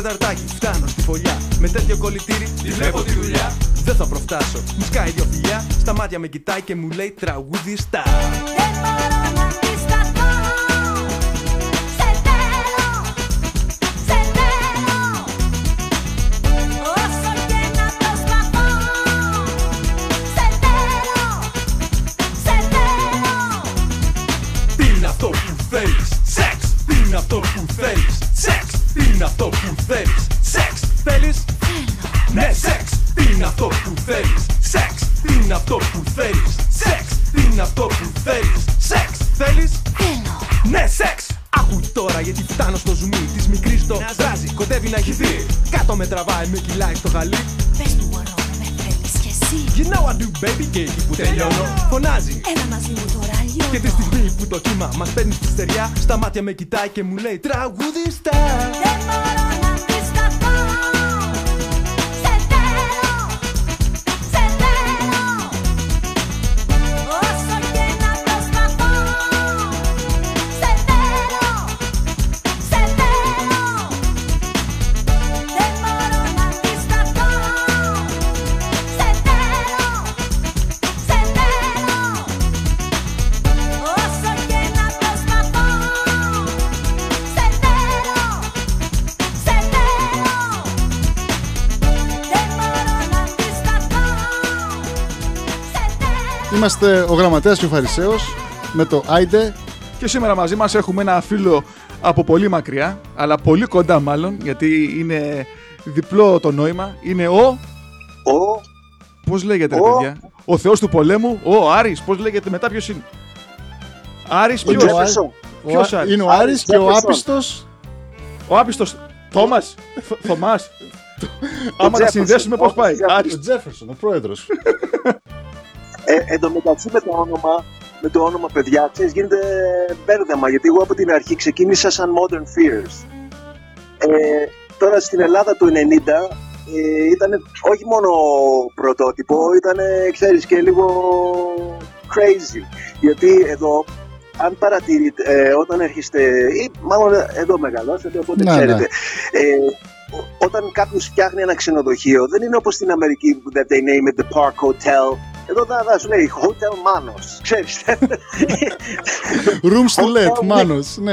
τεταρτάκι φτάνω στη φωλιά. Με τέτοιο κολλητήρι τη βλέπω τη δουλειά. Δεν θα προφτάσω. Μου σκάει δυο φιλιά. Στα μάτια με κοιτάει και μου λέει τραγουδιστά. Όσο τραβάει με κυλάει στο γαλί Πες του μπορώ με θέλεις κι εσύ. You know I do baby και εκεί που τελειώνω Φωνάζει. Έλα μαζί μου τώρα λιώνω Και τη στιγμή που το κύμα μας παίρνει στη στεριά Στα μάτια με κοιτάει και μου λέει τραγουδιστά. Δεν μπορώ Είμαστε ο Γραμματέας και ο Φαρισαίος με το Άιντε. Και σήμερα μαζί μας έχουμε ένα φίλο από πολύ μακριά, αλλά πολύ κοντά μάλλον, γιατί είναι διπλό το νόημα. Είναι ο... Ο... Πώς λέγεται ρε Ο- παιδιά; Ο θεός του πολέμου, ο Άρης. Πώς λέγεται μετά ποιος είναι; Άρης Είναι ποιος; ο Άρης. Ποιος Ο- Άρης; Είναι ο Άρης και ο Τζέφερσον. άπιστος. Ο άπιστος Θόμας. Θ- Θωμάς. Άμα τα Τζέφερσον, συνδέσουμε πώς ο πάει; Τζέφερσον. Άρης. Ο Τζέφερσον, ο πρόεδρος. Ε, εν τω μεταξύ με το όνομα, με το όνομα παιδιά, ξέρεις, γίνεται μπέρδεμα, γιατί εγώ από την αρχή ξεκίνησα σαν Modern Fears. Ε, τώρα στην Ελλάδα το 90 ε, ήταν όχι μόνο πρωτότυπο, ήταν, ξέρεις, και λίγο crazy. Γιατί εδώ, αν παρατηρείτε, ε, όταν έρχεστε, ή μάλλον εδώ μεγαλώσατε, οπότε Ναι, ξέρετε, ναι. ε, ο- όταν κάποιος φτιάχνει ένα ξενοδοχείο, δεν είναι όπως στην Αμερική που that they name it the Park Hotel. Εδώ θα, θα σου λέει Hotel Manos. Ξέρεις. Rooms to let, Hotel Μάνος. Ναι.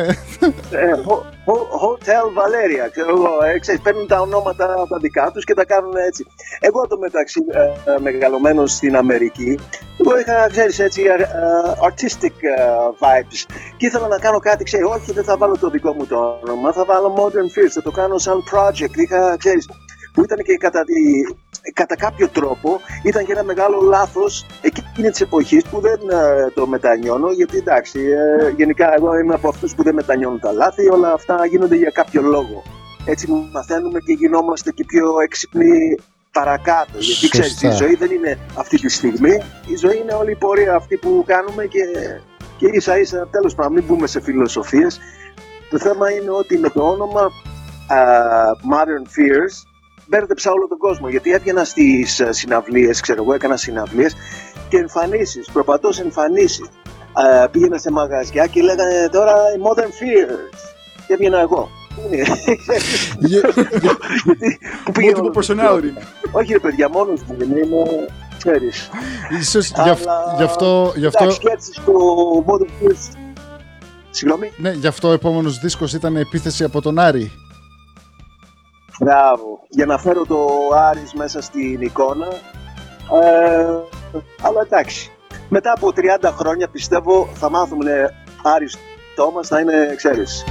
Ε, ho- ho- Hotel Valeria, ξέρω εγώ, ε, ξέρεις, παίρνουν τα ονόματα τα δικά τους και τα κάνουν έτσι. Εγώ το μεταξύ ε, ε, μεγαλωμένος στην Αμερική, εγώ είχα, ξέρεις, έτσι, ε, ε, artistic ε, vibes και ήθελα να κάνω κάτι, ξέρεις, όχι δεν θα βάλω το δικό μου το όνομα, θα βάλω Modern Fears, θα το κάνω σαν project, είχα, ξέρεις, που ήταν και κατά, τη, κατά κάποιο τρόπο ήταν και ένα μεγάλο λάθος εκείνης της εποχής που δεν ε, το μετανιώνω γιατί εντάξει ε, γενικά εγώ είμαι από αυτούς που δεν μετανιώνουν τα λάθη όλα αυτά γίνονται για κάποιο λόγο έτσι μαθαίνουμε και γινόμαστε και πιο έξυπνοι παρακάτω γιατί ξέρεις Σωστά. η ζωή δεν είναι αυτή τη στιγμή η ζωή είναι όλη η πορεία αυτή που κάνουμε και, και ίσα ίσα τέλος πάντων μην μπούμε σε φιλοσοφίες το θέμα είναι ότι με το όνομα α, Modern Fears μπέρδεψα όλο τον κόσμο γιατί έβγαινα στις ε, συναυλίες, ξέρω εγώ, έκανα συναυλίες και εμφανίσεις, προπατώς σε εμφανίσεις. Α, πήγαινα σε μαγαζιά και λέγανε τώρα οι Modern Fears και έβγαινα εγώ. Πού είναι; Γιατί, που πήγε Multiple όλο το personality. κόσμο. Όχι ρε παιδιά, μόνος μου δεν είμαι, ξέρεις. Ίσως γι' αυ- Αλλά, γι' αυτό- γι' αυτό- Εντάξει, και έτσι στο Modern Fears. Συγγνώμη. Ναι, γι' αυτό ο επόμενος δίσκος ήταν επίθεση από τον Άρη. Μπράβο. Για να φέρω το Άρης μέσα στην εικόνα. Ε, αλλά εντάξει. Μετά από 30 χρόνια πιστεύω θα μάθουμε Άρης Τόμας θα είναι, ξέρεις.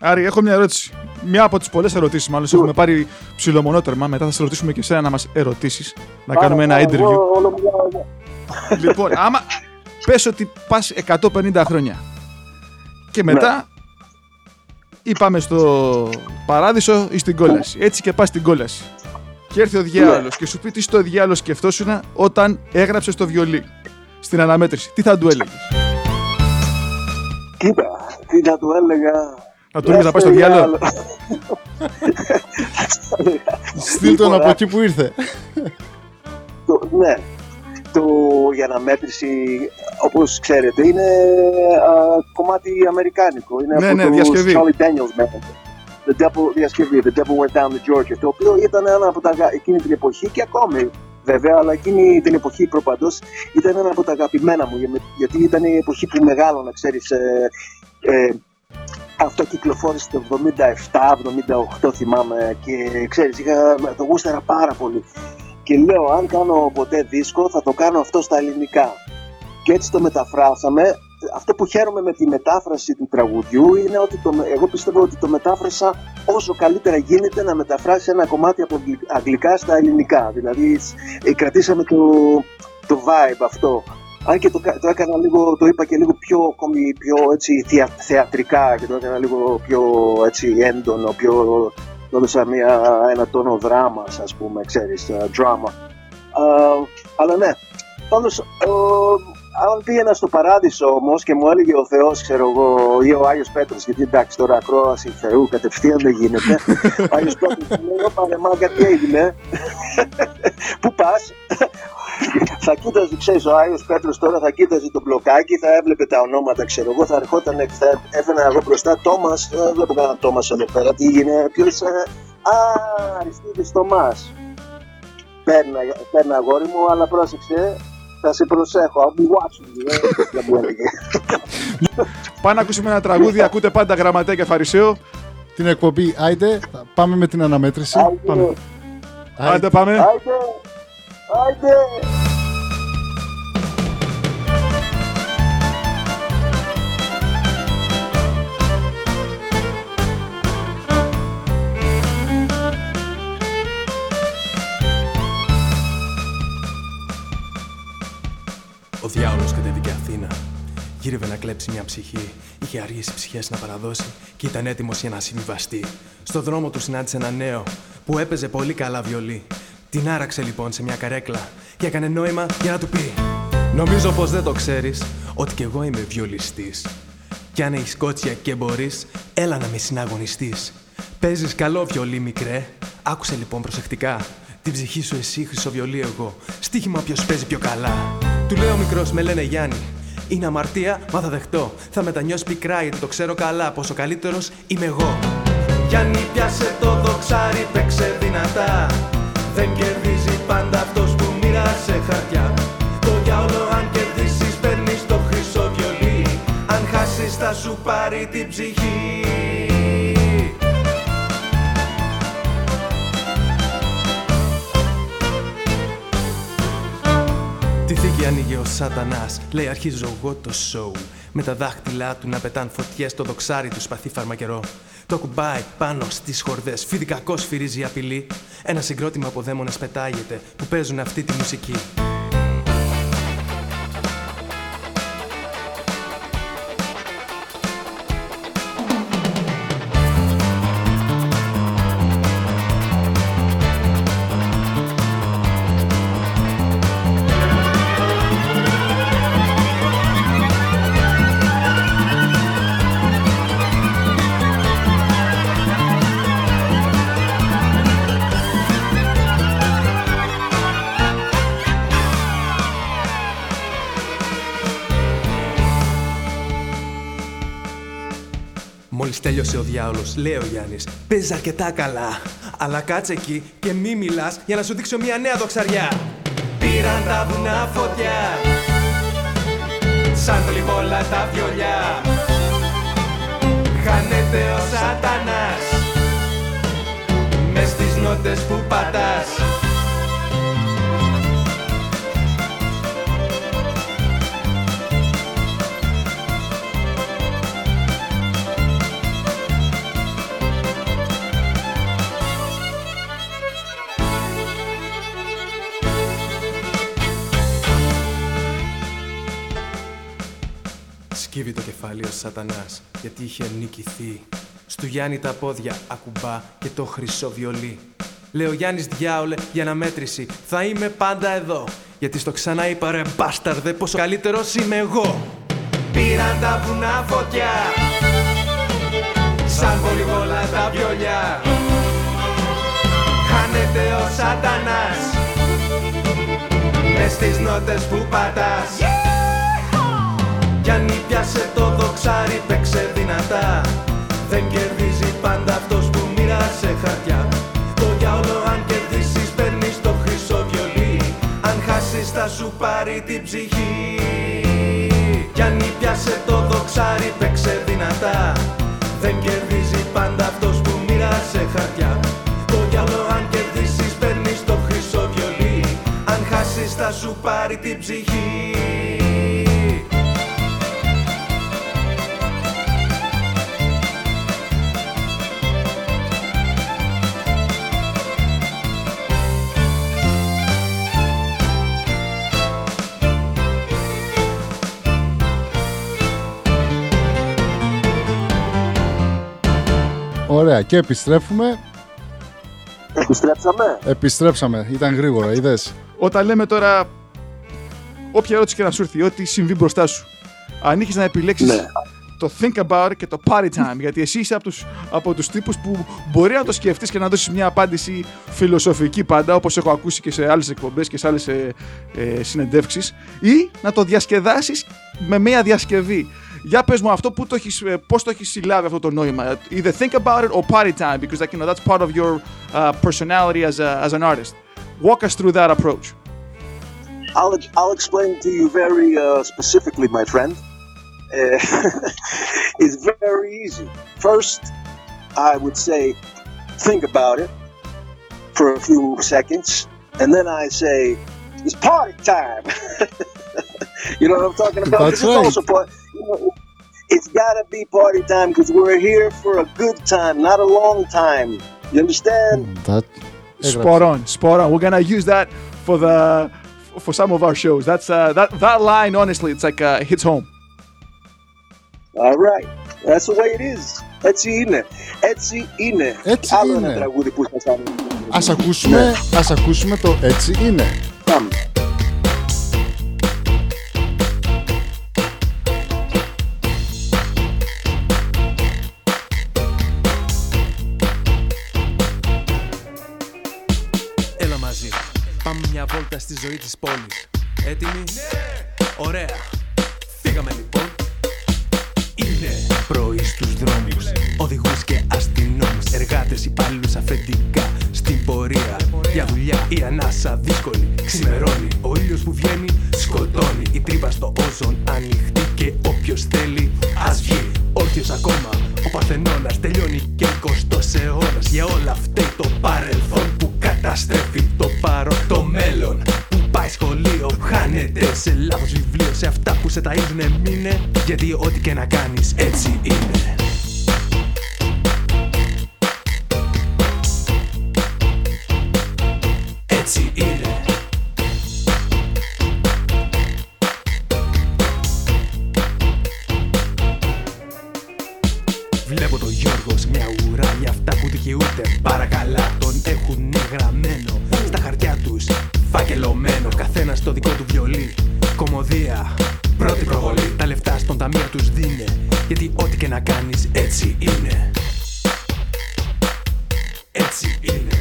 Άρη, έχω μια ερώτηση. Μια από τις πολλές ερωτήσεις, μάλλον σε έχουμε πάρει ψηλομονότερμα. Μετά θα σε ρωτήσουμε και εσένα να μας ερωτήσεις. Να κάνουμε ένα Άρα, interview. εγώ όλο μιλάω εγώ. λοιπόν, άμα πες ότι πας 150 χρόνια και μετά ή πάμε στο παράδεισο ή στην κόλαση. Έτσι και πας στην κόλαση. Και έρθει ο διάολος και σου πει τι στο διάολο σκεφτόσουν όταν έγραψες το βιολί στην αναμέτρηση. Τι θα του έλεγες; Κοίτα, τι θα του έλεγα. Θα του έλεγες να πάει στο διάλογο. Στείλ τον από εκεί που ήρθε. Το, ναι. Το για αναμέτρηση, όπως ξέρετε, είναι α, κομμάτι αμερικάνικο. Είναι Ναι, από ναι, το διασκευή. Charlie Daniels Band. The Devil, διασκευή, The Devil Went Down to Georgia, το οποίο ήταν ένα από τα, αγα- εκείνη την εποχή και ακόμη βέβαια, αλλά εκείνη την εποχή προπαντός ήταν ένα από τα αγαπημένα μου, για- γιατί ήταν η εποχή που μεγάλωνα, ξέρεις, ε, ε, αυτό κυκλοφόρησε το 77-78 θυμάμαι και ξέρεις, είχα, το γούσταρα πάρα πολύ. Και λέω, αν κάνω ποτέ δίσκο, θα το κάνω αυτό στα ελληνικά. Και έτσι το μεταφράσαμε. Αυτό που χαίρομαι με τη μετάφραση του τραγουδιού είναι ότι το, εγώ πιστεύω ότι το μετάφρασα όσο καλύτερα γίνεται να μεταφράσει ένα κομμάτι από αγγλ- αγγλικά στα ελληνικά. Δηλαδή ε, κρατήσαμε το, το vibe αυτό. Αν και το, κα- το έκανα λίγο, το είπα και λίγο πιο, ακόμη πιο έτσι, θεία- θεατρικά και το έκανα λίγο πιο έτσι, έντονο, πιο, το έδωσα μια, ένα τόνο δράμας ας πούμε, ξέρεις, ε, drama. Α, αλλά ναι, πάντως, ε, αν πήγαινα στο παράδεισο όμως και μου έλεγε ο Θεός, ξέρω εγώ, ή ο Άγιος Πέτρος, γιατί εντάξει τώρα ακρόαση Θεού κατευθείαν δεν γίνεται. ο Άγιος Πέτρος μου λέει: Πάρε μάγκα, τι έγινε; Πού πας; Θα κοίταζε, ξέρεις, ο Άγιο Πέτρος τώρα θα κοίταζε το μπλοκάκι, θα έβλεπε τα ονόματα, ξέρω εγώ, θα ερχόταν και θα έφερα εγώ μπροστά Τόμας. Δεν βλέπω κανένα Τόμας εδώ πέρα. Τι έγινε, ποιος. Α, Αριστίδη Τομά. Παίρνα, παίρνα αγόρι μου, αλλά πρόσεξε, θα σε προσέχω. I'll be watching you. ε, δεν μου έλεγε. Πάμε να ακούσουμε ένα τραγούδι, ακούτε πάντα γραμματέα και φαρισαίο. Την εκπομπή, άιντε, θα πάμε με την αναμέτρηση. Πάμε. Άντε πάμε. Άιντε, άιντε. Ο διάολος κατέβηκε Αθήνα. Γύρευε να κλέψει μια ψυχή. Είχε αργήσει ψυχές να παραδώσει και ήταν έτοιμος για να συμβιβαστεί. Στο δρόμο του συνάντησε ένα νέο που έπαιζε πολύ καλά βιολί. Την άραξε λοιπόν σε μια καρέκλα και έκανε νόημα για να του πει Νομίζω πως δεν το ξέρεις ότι κι εγώ είμαι βιολιστής. Κι αν έχεις κότσια και μπορείς, έλα να με συναγωνιστείς. Παίζεις καλό βιολί μικρέ, άκουσε λοιπόν προσεκτικά. Την ψυχή σου εσύ χρυσοβιολί εγώ, στοίχημα ποιος παίζει πιο καλά. Του λέω μικρός με λένε Γιάννη, είναι αμαρτία, μα θα δεχτώ. Θα μετανιώσεις πικρά γιατί το ξέρω καλά πόσο καλύτερος είμαι εγώ. Γιάννη πιάσε το δοξάρι, παίξε δυνατά. Δεν κερδίζει πάντα αυτός που μοίρασε χαρτιά. Το διάολο αν κερδίσεις παίρνεις το χρυσό βιολί. Αν χάσεις θα σου πάρει την ψυχή. Τη θήκη ανοίγει ο σατανάς Λέει αρχίζω εγώ το σοου Με τα δάχτυλά του να πετάν φωτιές Το δοξάρι του σπαθεί φαρμακερό Το κουμπάει πάνω στις χορδές Φιδικακό σφυρίζει η απειλή. Ένα συγκρότημα από δαίμονες πετάγεται Που παίζουν αυτή τη μουσική τέλειωσε ο διάολος, λέει ο Γιάννης. Παίζεις αρκετά καλά. Αλλά κάτσε εκεί και μη μιλάς Για να σου δείξω μια νέα δοξαριά. Πήραν τα βουνά φωτιά. Σαν πλημόλα τα βιολιά. Χάνεται ο σατανάς. Μες στις νότες που πατάς ο σατανάς Γιατί είχε νικηθεί. Στου Γιάννη τα πόδια ακουμπά και το χρυσό βιολί. Λέω Γιάννης διάολε για αναμέτρηση Θα είμαι πάντα εδώ Γιατί στο ξανά είπα ρε μπάσταρδε Πόσο καλύτερος είμαι εγώ Πήραν τα βουνά φωτιά Σαν βολιβόλα τα βιολιά Χάνεται ο σατανάς Μες στις νότες που πατάς Κι αν πιάσε το δοξάρι παίξε δυνατά. Δεν κερδίζει πάντα αυτός που μοίρασε χαρτιά. Το διάολο αν κερδίσεις παίρνεις το χρυσό βιολί. Αν χάσεις θα σου πάρει την ψυχή. Κι αν πιάσε το δοξάρι παίξε δυνατά. Δεν κερδίζει πάντα αυτός που μοίρασε χαρτιά. Το διάολο αν κερδίσεις παίρνεις το χρυσό βιολί. Αν χάσεις θα σου πάρει την ψυχή Ωραία, και επιστρέφουμε. Επιστρέψαμε. Επιστρέψαμε. Ήταν γρήγορα, είδες. Όταν λέμε τώρα, όποια ερώτηση και να σου έρθει, ό,τι συμβεί μπροστά σου, αν είχες να επιλέξεις Ναι. το think about και το party time, γιατί εσύ είσαι από τους, από τους τύπους που μπορεί να το σκεφτείς και να δώσεις μια απάντηση φιλοσοφική πάντα, όπως έχω ακούσει και σε άλλες εκπομπές και σε άλλες ε, ε, συνεντεύξεις, ή να το διασκεδάσεις με μια διασκευή. Για πες μου αυτό, που το έχεις, ε, πώς το έχεις συλλάβει αυτό το νόημα. Either think about it or party time, because like, you know, that's part of your uh, personality as, a, as an artist. Walk us through that approach. I'll, I'll explain to you very uh, specifically, my friend. Uh, it's very easy. First, I would say, think about it for a few seconds, and then I say, it's party time. you know what I'm talking about? That's This is right. also part, you know, it's gotta be party time because we're here for a good time, not a long time. You understand? That... Spot on, spot on. We're gonna use that for the for some of our shows. That's uh, that that line. Honestly, it's like uh, hits home. All right. That's the way it is. Έτσι είναι. Έτσι είναι. Έτσι Άλλο είναι. ένα τραγούδι που θα κάνω. Ας ακούσουμε, ας ακούσουμε το έτσι είναι. Πάμε. Βόλτα στη ζωή της πόλης. Έτοιμοι; Ναι! Ωραία, φύγαμε λοιπόν. Είναι πρωί στους δρόμους. Οδηγούς και αστυνόμους. Εργάτες, υπάλληλους αφεντικά. Στην πορεία για δουλειά Η ανάσα δύσκολη. Ξημερώνει. Ο ήλιος που βγαίνει σκοτώνει. Η τρύπα στο όζον ανοιχτή Και όποιος θέλει ας βγει. Όρθιος ακόμα. Ο Παρθενώνας Τελειώνει και 20 αιώνας Για όλα φταίει το παρελθόν Που καταστρέφει το παρόν Το μέλλον. Που πάει σχολείο Χάνεται σε λάθος βιβλίο. Σε αυτά που σε ταΐζουνε μείνε. Γιατί ό,τι και να κάνεις έτσι είναι. Έτσι είναι. Βλέπω τον Γιώργος σε μια ουρά για αυτά που δικαιούται. Παρακαλά Φακελωμένο, καθένας το δικό του βιολί. Κομμωδία, πρώτη προβολή. Τα λεφτά στον ταμείο τους δίνε. Γιατί ό,τι και να κάνεις έτσι είναι. Έτσι είναι.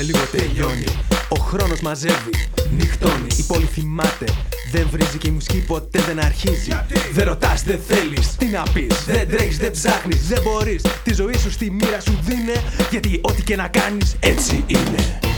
Σε λίγο τελειώνει Ο χρόνος μαζεύει, νυχτώνει Η πόλη θυμάται, Δεν βρίζει και η μουσική ποτέ δεν αρχίζει. Δεν ρωτάς, δεν θέλεις. Τι να πεις, δεν τρέχεις, δεν ψάχνεις. Δεν μπορείς. Τη ζωή σου στη μοίρα σου δίνε. Γιατί ό,τι και να κάνεις έτσι είναι.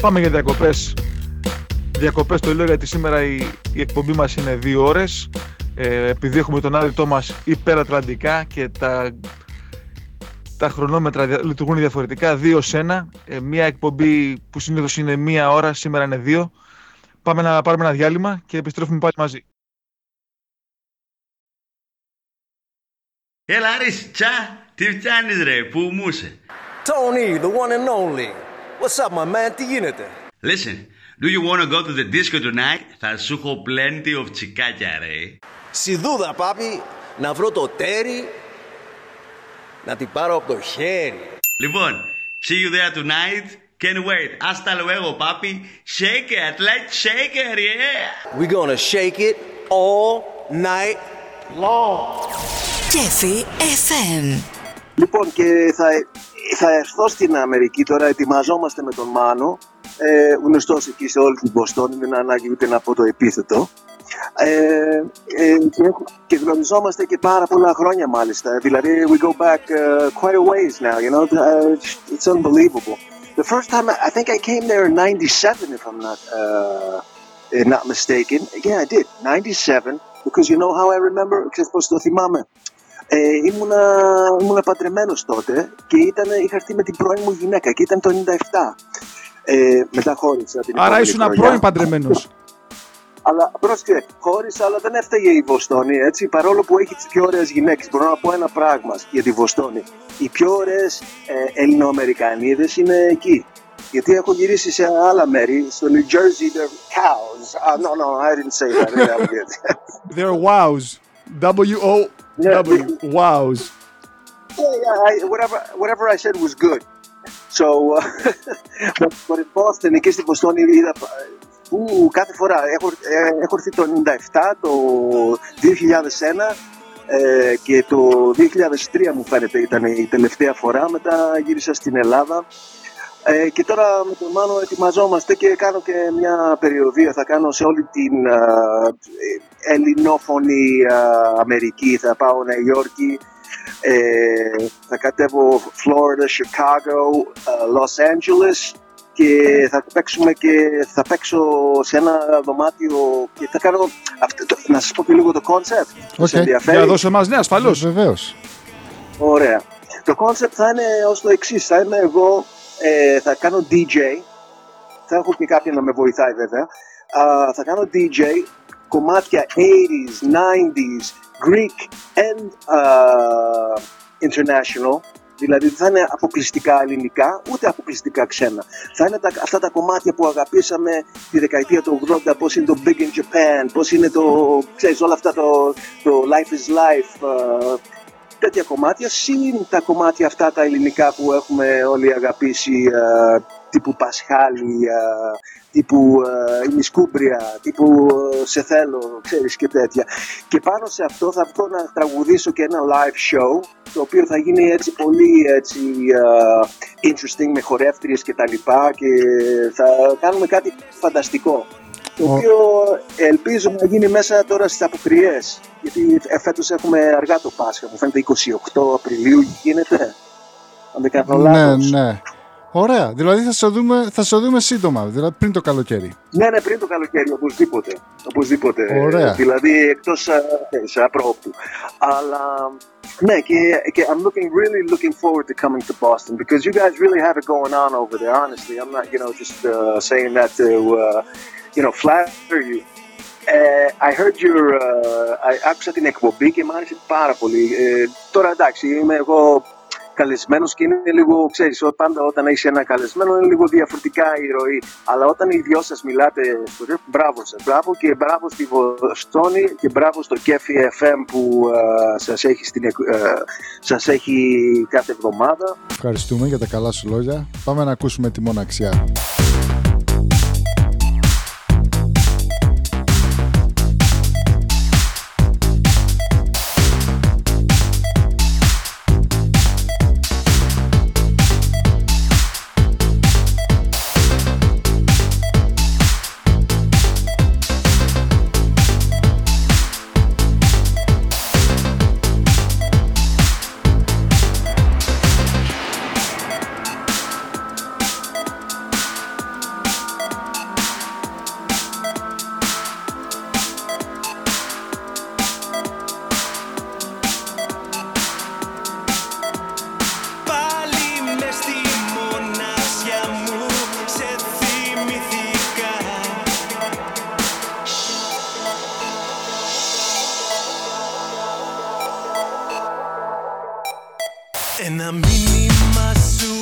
Πάμε για διακοπές. Διακοπές το λέω γιατί σήμερα η, η εκπομπή μας είναι δύο ώρες. Ε, επειδή έχουμε τον Άρη Τόμας υπερατλαντικά και τα, τα χρονόμετρα δια- λειτουργούν διαφορετικά, δύο σε ένα. Ε, μία εκπομπή που συνήθως είναι μία ώρα, σήμερα είναι δύο. Πάμε να πάρουμε ένα διάλειμμα και επιστρέφουμε πάλι μαζί. Έλα Άρης, τσα, τι φτιάνεις ρε, πού μου είσαι. Tony, the one and only. What's up, my man? Τι γίνεται? Listen, do you wanna go to the disco tonight? Θα σου έχω plenty of τσικάκια ρε. Σιδούδα, πάπη, να βρω το τέρι, να την πάρω από το χέρι. Λοιπόν, see you there tonight. Can't wait. Hasta luego, papi. Shake it, let's shake it, yeah. We gonna shake it all night long. Κέφι FM. Λοιπόν, και θα, θα έρθω στην Αμερική τώρα, ετοιμαζόμαστε με τον Μάνο, ε, γνωστός εκεί σε όλη την Μποστόνη, δεν είναι ανάγκη ούτε να πω το επίθετο. Ε, ε, και, έχω- και γνωριζόμαστε και πάρα πολλά χρόνια μάλιστα. Δηλαδή, we go back uh, quite a ways now, you know. Uh, it's unbelievable. The first time, I I think I came there in 97, if I'm not, uh, uh, not mistaken. Yeah, I did. 97, because you know how I remember, ξέρεις πώς το θυμάμαι; Ε, ήμουνα, ήμουνα παντρεμένος τότε και ήταν, είχα έρθει με την πρώην μου γυναίκα και ήταν το 97. Ε, μετά χώρισα την Άρα επόμενη ήσουν χρονιά. πρώην παντρεμένος. Αλλά πρόσεχε, χώρισα, αλλά δεν έφταιγε η Βοστόνη, έτσι. Παρόλο που έχει τις πιο ωραίες γυναίκες, μπορώ να πω ένα πράγμα για τη Βοστόνη. Οι πιο ωραίες ε, Ελληνοαμερικανίδες είναι εκεί. Γιατί έχω γυρίσει σε άλλα μέρη, στο New Jersey, they're cows. Ah, no, no, I didn't say that. I didn't get it. They're wows. W-O-W. Wows. Yeah, yeah, I, whatever, whatever I said was good. So, uh, but, but in Boston, εκεί στην Βοστόνη είδα που κάθε φορά έχω, ε, έχω έρθει το 97, το 2001 ε, και το 2003 μου φαίνεται ήταν η τελευταία φορά, μετά γύρισα στην Ελλάδα ε, και τώρα με τον Μάνο ετοιμαζόμαστε και κάνω και μια περιοδία. Θα κάνω σε όλη την α, ε, ελληνόφωνη α, Αμερική. Θα πάω Νέα Υόρκη, ε, θα κατέβω Florida, Chicago, α, Los Angeles και θα παίξουμε και θα παίξω σε ένα δωμάτιο και θα κάνω αυτό, το- να σας πω και λίγο το concept. Σας ενδιαφέρει; Για δώσε μας, ναι, ασφαλώς. Βεβαίως. Ωραία. Το concept θα είναι ως το εξής. Θα είμαι εγώ, ε, θα κάνω DJ. Θα έχω και κάποιον να με βοηθάει βέβαια. Α, θα κάνω DJ κομμάτια 80s, 90s, Greek and α, international. Δηλαδή δεν θα είναι αποκλειστικά ελληνικά, ούτε αποκλειστικά ξένα. Θα είναι τα, αυτά τα κομμάτια που αγαπήσαμε τη δεκαετία του 80, πώς είναι το Big in Japan, πώς είναι το, ξέρεις, όλα αυτά το, το Life is Life, α, τέτοια κομμάτια, συν τα κομμάτια αυτά τα ελληνικά που έχουμε όλοι αγαπήσει, ε, τύπου Πασχάλη, ε, τύπου ε, η Μισκούμπρια, τύπου ε, Σε θέλω, ξέρεις και τέτοια. Και πάνω σε αυτό θα βγω να τραγουδήσω και ένα live show, το οποίο θα γίνει έτσι πολύ έτσι, ε, interesting με χορεύτριες και τα λοιπά και θα κάνουμε κάτι φανταστικό. Το Ο- οποίο ελπίζω να γίνει μέσα τώρα στις αποκριές. Γιατί ε, φέτος έχουμε αργά το Πάσχα. Μου φαίνεται 28 Απριλίου γίνεται. Αν δεν κάνω Ναι, λάθος. ναι. Ωραία. Δηλαδή θα σε δούμε, θα σε δούμε σύντομα, δηλαδή πριν το καλοκαίρι. Ναι, ναι, πριν το καλοκαίρι, οπωσδήποτε. Οπωσδήποτε. Ωραία. Δηλαδή, εκτός α, σε απρόπτου. Αλλά, ναι, και, και I'm looking, really looking forward to coming to Boston because you guys really have it going on over there, honestly. I'm not, you know, just uh, saying that to, uh, you know, flatter you. Ε, I heard your, uh, I, άκουσα την εκπομπή και μου άρεσε πάρα πολύ. Ε, τώρα εντάξει, είμαι εγώ καλεσμένος και είναι λίγο, ξέρεις, πάντα όταν έχει ένα καλεσμένο είναι λίγο διαφορετικά η ροή. Αλλά όταν οι δυο σας μιλάτε στο ρεύμα, μπράβο σας. Μπράβο και μπράβο στη Βοστόνη και μπράβο στο Κέφι FM που σα σας, έχει στην, εκ- ε, σας έχει κάθε εβδομάδα. Ευχαριστούμε για τα καλά σου λόγια. Πάμε να ακούσουμε τη μοναξιά. And I mean, me, my suit.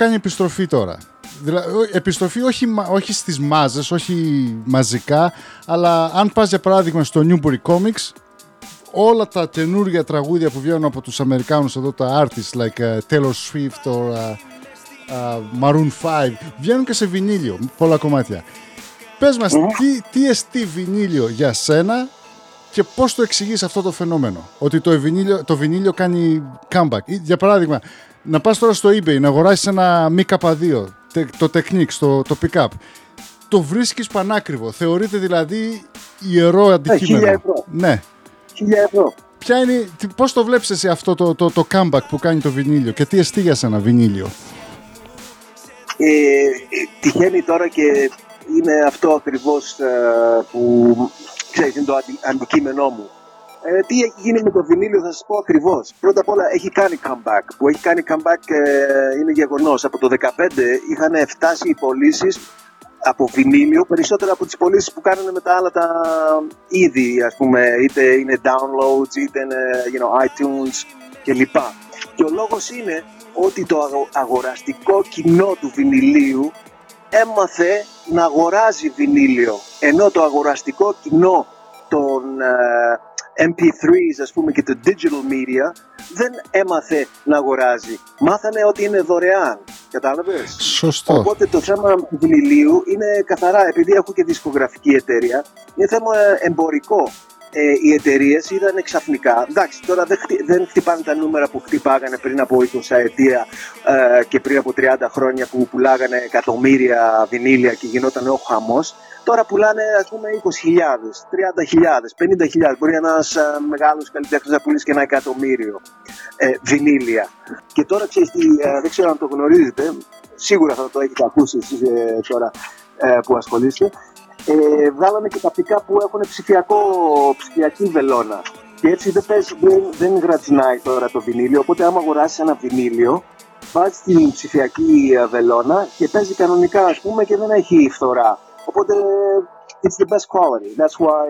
Κάνει επιστροφή τώρα. Δηλαδή, επιστροφή όχι, μα- όχι στις μάζες, όχι μαζικά, αλλά αν πας για παράδειγμα στο Newbury Comics, όλα τα καινούργια τραγούδια που βγαίνουν από τους Αμερικάνους εδώ, τα artists like uh, Taylor Swift or uh, uh, Maroon 5, βγαίνουν και σε βινίλιο, πολλά κομμάτια. Πες μας, τι, τι εστί βινίλιο για σένα και πώς το εξηγείς αυτό το φαινόμενο. Ότι το βινίλιο, το βινίλιο κάνει comeback. Ή, Για παράδειγμα, να πας τώρα στο eBay να αγοράσεις ένα MK2, τε- το Technics, το, το pick-up. Το βρίσκεις πανάκριβο. Θεωρείται δηλαδή ιερό αντικείμενο. χίλια ευρώ. Ναι. 1000 ευρώ. Ποια είναι, τι- πώς το βλέπεις εσύ αυτό το, το, το comeback που κάνει το βινίλιο και τι εστί για σένα βινίλιο; Ε, ε, τυχαίνει τώρα και είναι αυτό ακριβώς ε, που ξέρεις είναι το αντι- αντικείμενό μου. Ε, τι έχει γίνει με το βινίλιο θα σας πω ακριβώς. Πρώτα απ' όλα έχει κάνει comeback. Που έχει κάνει comeback ε, είναι γεγονός. Από το 2015 είχαν φτάσει οι πωλήσεις από βινίλιο περισσότερο από τις πωλήσεις που κάνανε με τα άλλα τα είδη ας πούμε είτε είναι downloads είτε είναι you know, iTunes κλπ. Και ο λόγος είναι ότι το αγο- αγοραστικό κοινό του βινιλίου έμαθε να αγοράζει βινίλιο ενώ το αγοραστικό κοινό των ε, MP3s ας πούμε και το digital media δεν έμαθε να αγοράζει. Μάθανε ότι είναι δωρεάν. Κατάλαβες; Σωστό. Οπότε το θέμα του βινιλίου είναι καθαρά, επειδή έχω και δισκογραφική εταιρεία, είναι θέμα ε, εμπορικό. Ε, οι εταιρείες είδαν ξαφνικά. Εντάξει, τώρα δεν, χτυ- δεν χτυπάνε τα νούμερα που χτυπάγανε πριν από 20 ετία ε, και πριν από 30 χρόνια που πουλάγανε εκατομμύρια βινίλια και γινόταν ο χαμός. Τώρα πουλάνε ας πούμε 20.000, 30.000, 50.000. Μπορεί ένας μεγάλος καλλιτέχνης να πουλήσει και ένα εκατομμύριο ε, βινίλια. Και τώρα ξέρεις τι, ε, δεν ξέρω αν το γνωρίζετε, σίγουρα θα το έχετε ακούσει εσείς ε, τώρα ε, που ασχολείστε. Ε, βγάλανε και τα πικά που έχουν ψηφιακό, ψηφιακή βελόνα. Και έτσι δεν, παίζει, δεν, δεν γρατζινάει τώρα το βινίλιο. Οπότε, άμα αγοράσεις ένα βινίλιο, βάζεις την ψηφιακή ε, βελόνα και παίζει κανονικά, ας πούμε, και δεν έχει φθορά. Οπότε, it's the best quality. That's why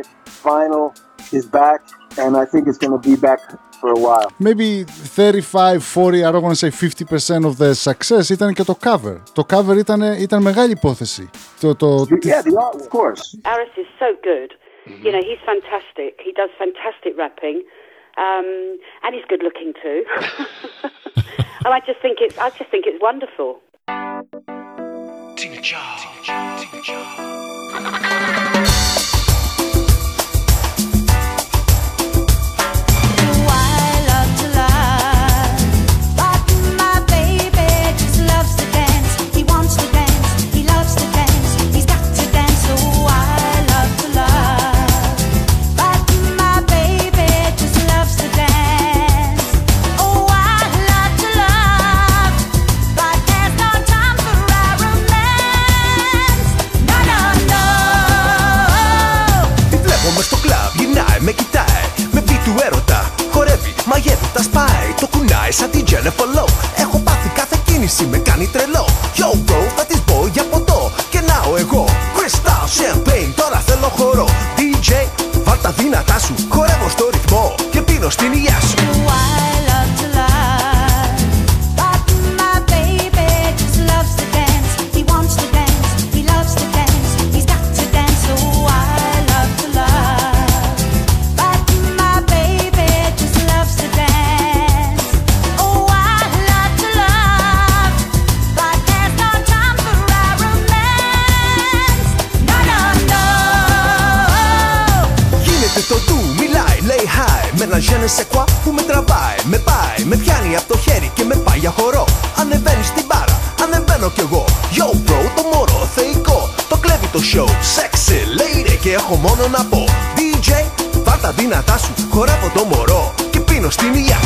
vinyl is back, and I think it's going to be back for a while. Maybe 35, 40, I don't want to say 50% of the success ήταν και το cover. Το cover ήταν, ήταν μεγάλη υπόθεση. Το, το, Yeah, the art, of course. Aris is so good. You know, he's fantastic. He does fantastic rapping. Um, and he's good looking too. and I just think it's I just think it's wonderful. I Κάθε κίνηση, με κάνει τρελό. Yo bro, θα της πω για ποτό. Και να εγώ, Crystal Champagne Τώρα θέλω χορό. DJ, βάλ τα δυνατά σου. Χορεύω στο ρυθμό και πίνω στην υγειά έχω μόνο να πω. DJ, βάλ τα δυνατά σου Χορεύω το μωρό. Και πίνω στην υγειά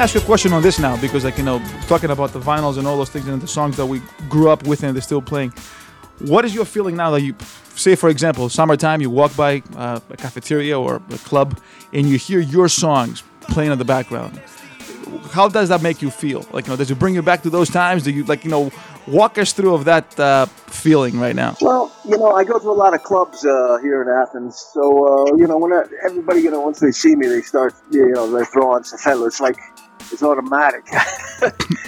ask you a question on this now, because like you know, talking about the vinyls and all those things and the songs that we grew up with and they're still playing. What is your feeling now that you say, for example, summertime, you walk by uh, a cafeteria or a club and you hear your songs playing in the background? How does that make you feel? Like, you know, does it bring you back to those times? Do you like, you know, walk us through of that uh, feeling right now? Well, you know, I go to a lot of clubs uh, here in Athens. So, uh, you know, when I, everybody, you know, once they see me, they start, you know, they throw on Safelo. It's like, it's automatic.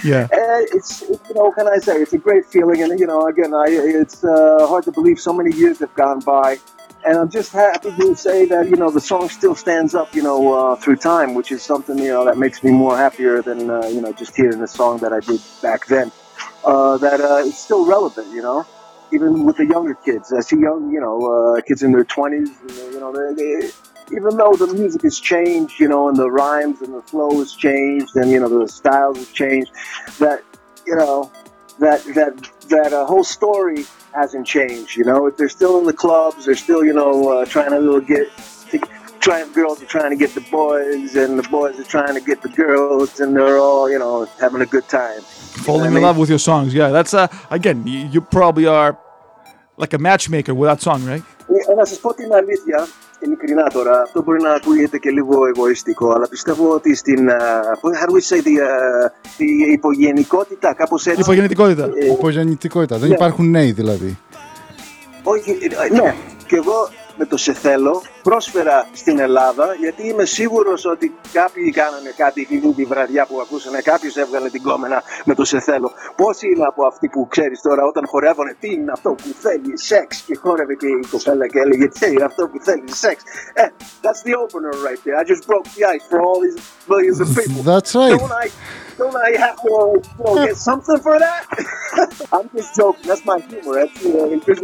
Yeah. And it's, it, you know, can I say, it's a great feeling. And, you know, again, I, it's uh, hard to believe so many years have gone by. And I'm just happy to say that, you know, the song still stands up, you know, uh, through time, which is something, you know, that makes me more happier than, uh, you know, just hearing the song that I did back then. Uh, that uh, it's still relevant, you know, even with the younger kids. I see young, you know, uh, kids in their 20s, you know, they, they, even though the music has changed, you know, and the rhymes and the flow has changed, and you know the styles have changed, that you know that that that uh, whole story hasn't changed. You know, if they're still in the clubs, they're still you know uh, trying to get. Trying, girls are trying to get the boys, and the boys are trying to get the girls, and they're all, you know, having a good time. Falling in mean? love with your songs, yeah. That's uh, again, you, you probably are like a matchmaker with that song, right? En als je ειλικρινά τώρα, αυτό μπορεί να ακούγεται και λίγο εγωιστικό, αλλά πιστεύω ότι στην, uh, how do we say, the, uh, η υπογενικότητα, κάπως έτσι. Υπογεννητικότητα. Ε, Υπογεννητικότητα. Δεν ναι. υπάρχουν νέοι δηλαδή. Όχι, ε, ναι, και εγώ με το σε θέλω πρόσφερα στην Ελλάδα γιατί είμαι σίγουρος ότι κάποιοι κάνανε κάτι εκείνη τη βραδιά που ακούσανε κάποιος έβγαλε την κόμενα με το σε θέλω. Πόσοι είναι από αυτοί που ξέρεις τώρα όταν χορεύανε τι είναι αυτό που θέλει σεξ; Και χόρευε και η κοπέλα και έλεγε τι είναι αυτό που θέλει σεξ; Ε, that's the opener right there. I just broke the ice for all these millions of people. That's right. don't I, don't I have to you know, get something for that; I'm just joking. That's my humor. Έτσι, ε, ελπίζω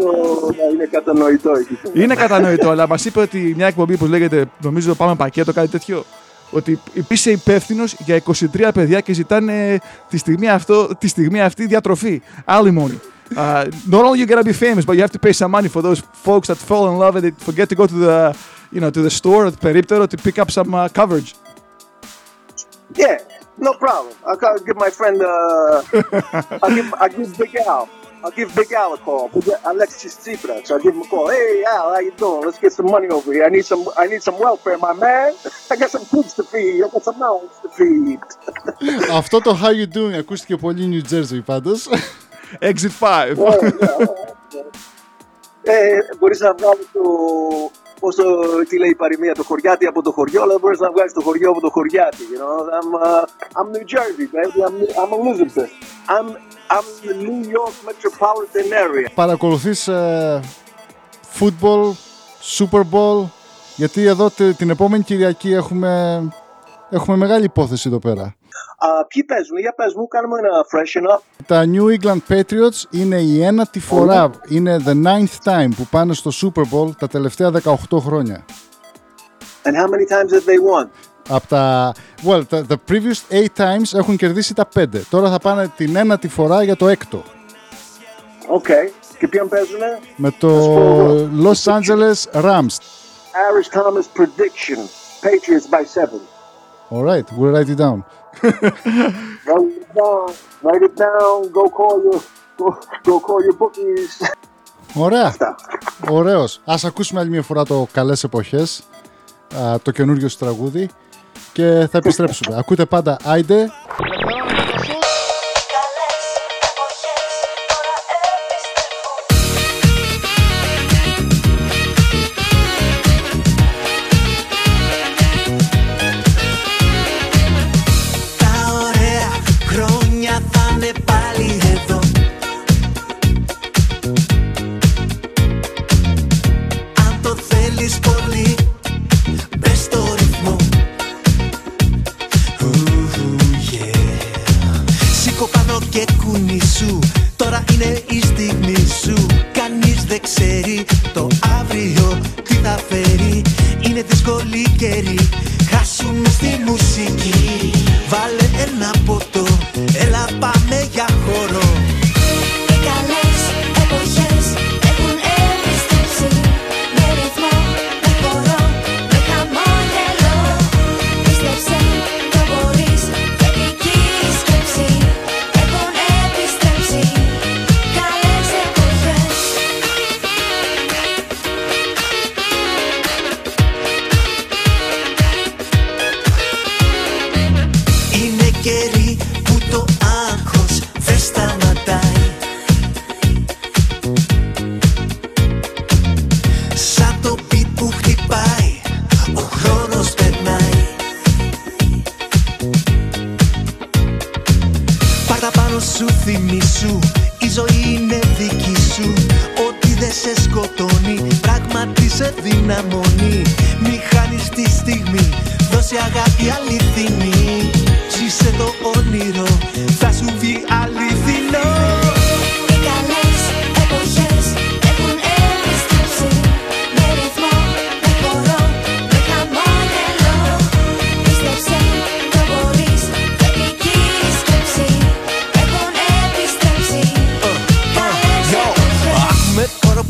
να είναι κατανοητό εκεί. Είναι κατανοητό, αλλά μας είπε ότι μια εκπομπή που λέγεται, νομίζω πάμε πακέτο, κάτι τέτοιο. Ότι είσαι υπεύθυνο για 23 παιδιά και ζητάνε τη στιγμή, αυτό, τη στιγμή αυτή διατροφή. Alimony. Uh, not only you gotta be famous, but you have to pay some money for those folks that fall in love and they forget to go to the, you know, to the store, το περίπτερο, to pick up some uh, coverage. Yeah, no problem. I'll, I'll give my friend. Uh, I'll give. I'll give Big Al. I'll give Big Al a call. Big Alexis Tsipras. I'll give him a call. Hey Al, how you doing? Let's get some money over here. I need some. I need some welfare, my man. I got some kids to feed. I got some mouths to feed. Αυτό το How You Doing ακούστηκε πολύ New Jersey πάντως. Exit 5. ε, μπορείς να βγάλεις το... Πώς το, τι λέει η παροιμία, το χωριάτι από το χωριό, αλλά δεν μπορείς να βγάλεις το χωριό από το χωριάτι. You know? I'm, uh, I'm New Jersey, baby. I'm, I'm Elizabeth. I'm, I'm the New York metropolitan area. Παρακολουθείς ε, football, Super Bowl, γιατί εδώ τε- την επόμενη Κυριακή έχουμε, έχουμε μεγάλη υπόθεση εδώ πέρα. Α, ποιοι παίζουν, για πες μου, κάνουμε ένα freshen up. Τα New England Patriots είναι η ένατη φορά, είναι the ninth time που πάνε στο Super Bowl τα τελευταία 18 χρόνια. And how many times have they won? Από τα, well, the, the previous eight times έχουν κερδίσει τα 5. Τώρα θα πάνε την ένατη φορά για το έκτο. Okay. Και ποιον παίζουνε? Με το Los Angeles Rams. Irish Thomas prediction. Patriots by seven. Alright, we'll write it down. Write it down. Write it down. Go call your go, go call your bookies. Ωραία. Ωραίος. Ας ακούσουμε άλλη μια φορά το Καλές Εποχές, α, το καινούριο σου τραγούδι και θα επιστρέψουμε. Ακούτε πάντα Άιντε.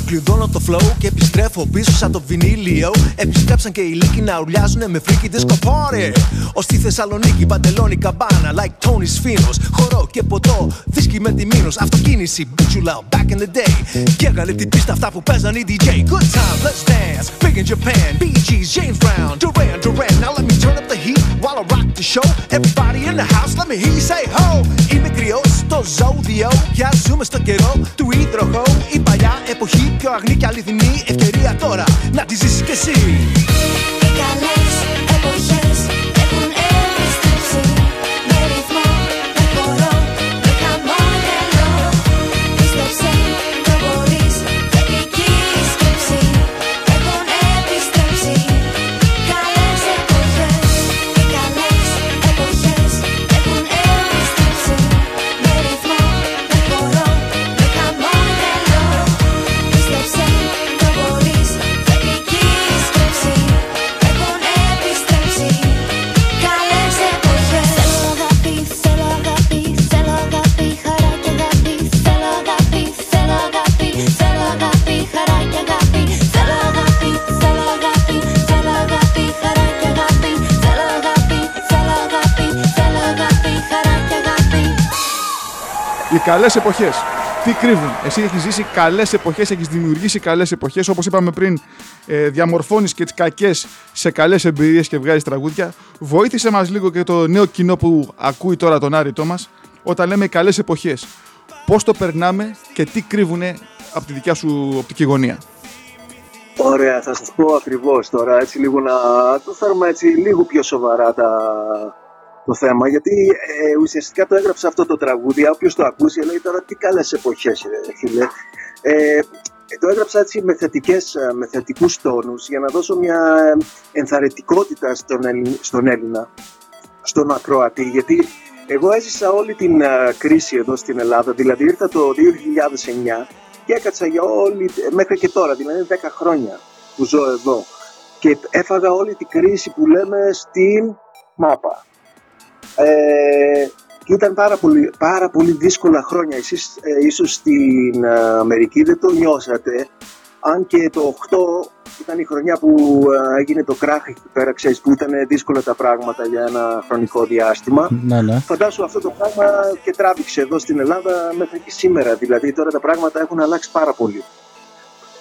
Κλειδώνω το flow και επιστρέφω πίσω σαν το βινίλιο. Επιστρέψαν και οι λύκοι να ουρλιάζουν με φρίκι disco party. Ω στη Θεσσαλονίκη, παντελόνι καμπάνα, like Tony's Finos. Χορό και ποτό, δίσκι με τη μήνος. Αυτοκίνηση, μπιτσουλά, back in the day. Και έγανε την πίστα αυτά που παίζαν οι DJ. Good time, let's dance. Big in Japan, BG's, James Brown, Duran Duran. Now let me turn up the heat while I rock the show. Everybody in the house, let me hear you say ho. Είμαι κρυός στο ζώδιο και ας ζούμε στο καιρό του υδροχώ. Η παλιά εποχή πιο αγνή και αληθινή ευκαιρία τώρα να τη ζήσεις κι εσύ. Οι καλές εποχές. Τι κρύβουν. Εσύ έχεις ζήσει καλές εποχές, έχεις δημιουργήσει καλές εποχές. Όπως είπαμε πριν, ε, διαμορφώνεις και τις κακές σε καλές εμπειρίες και βγάζεις τραγούδια. Βοήθησε μας λίγο και το νέο κοινό που ακούει τώρα τον Άρη μα όταν λέμε καλές εποχές. Πώς το περνάμε και τι κρύβουν από τη δικιά σου οπτική γωνία. Ωραία, θα σας πω ακριβώς τώρα, έτσι λίγο να το φέρουμε έτσι λίγο πιο σοβαρά τα, το θέμα, γιατί ε, ουσιαστικά το έγραψα αυτό το τραγούδι, όποιος το ακούσει λέει τώρα τι καλές εποχές, ρε, φίλε. Ε, το έγραψα έτσι με, θετικές, ε, με θετικούς τόνους για να δώσω μια ενθαρρυντικότητα στον, Ελλη- στον Έλληνα, στον ακροατή, γιατί εγώ έζησα όλη την ε, κρίση εδώ στην Ελλάδα, δηλαδή ήρθα το 2009 και έκατσα για όλη, μέχρι και τώρα, δηλαδή 10 χρόνια που ζω εδώ και έφαγα όλη την κρίση που λέμε στην μάπα. Ε, και ήταν πάρα πολύ, πάρα πολύ δύσκολα χρόνια. Εσείς ε, ίσως στην ε, Αμερική δεν το νιώσατε, αν και το 8 ήταν η χρονιά που ε, έγινε το κράχ εκεί πέρα, ξέρεις, που ήταν δύσκολα τα πράγματα για ένα χρονικό διάστημα. Ναι, ναι. Φαντάσου αυτό το πράγμα και τράβηξε εδώ στην Ελλάδα μέχρι και σήμερα. Δηλαδή τώρα τα πράγματα έχουν αλλάξει πάρα πολύ.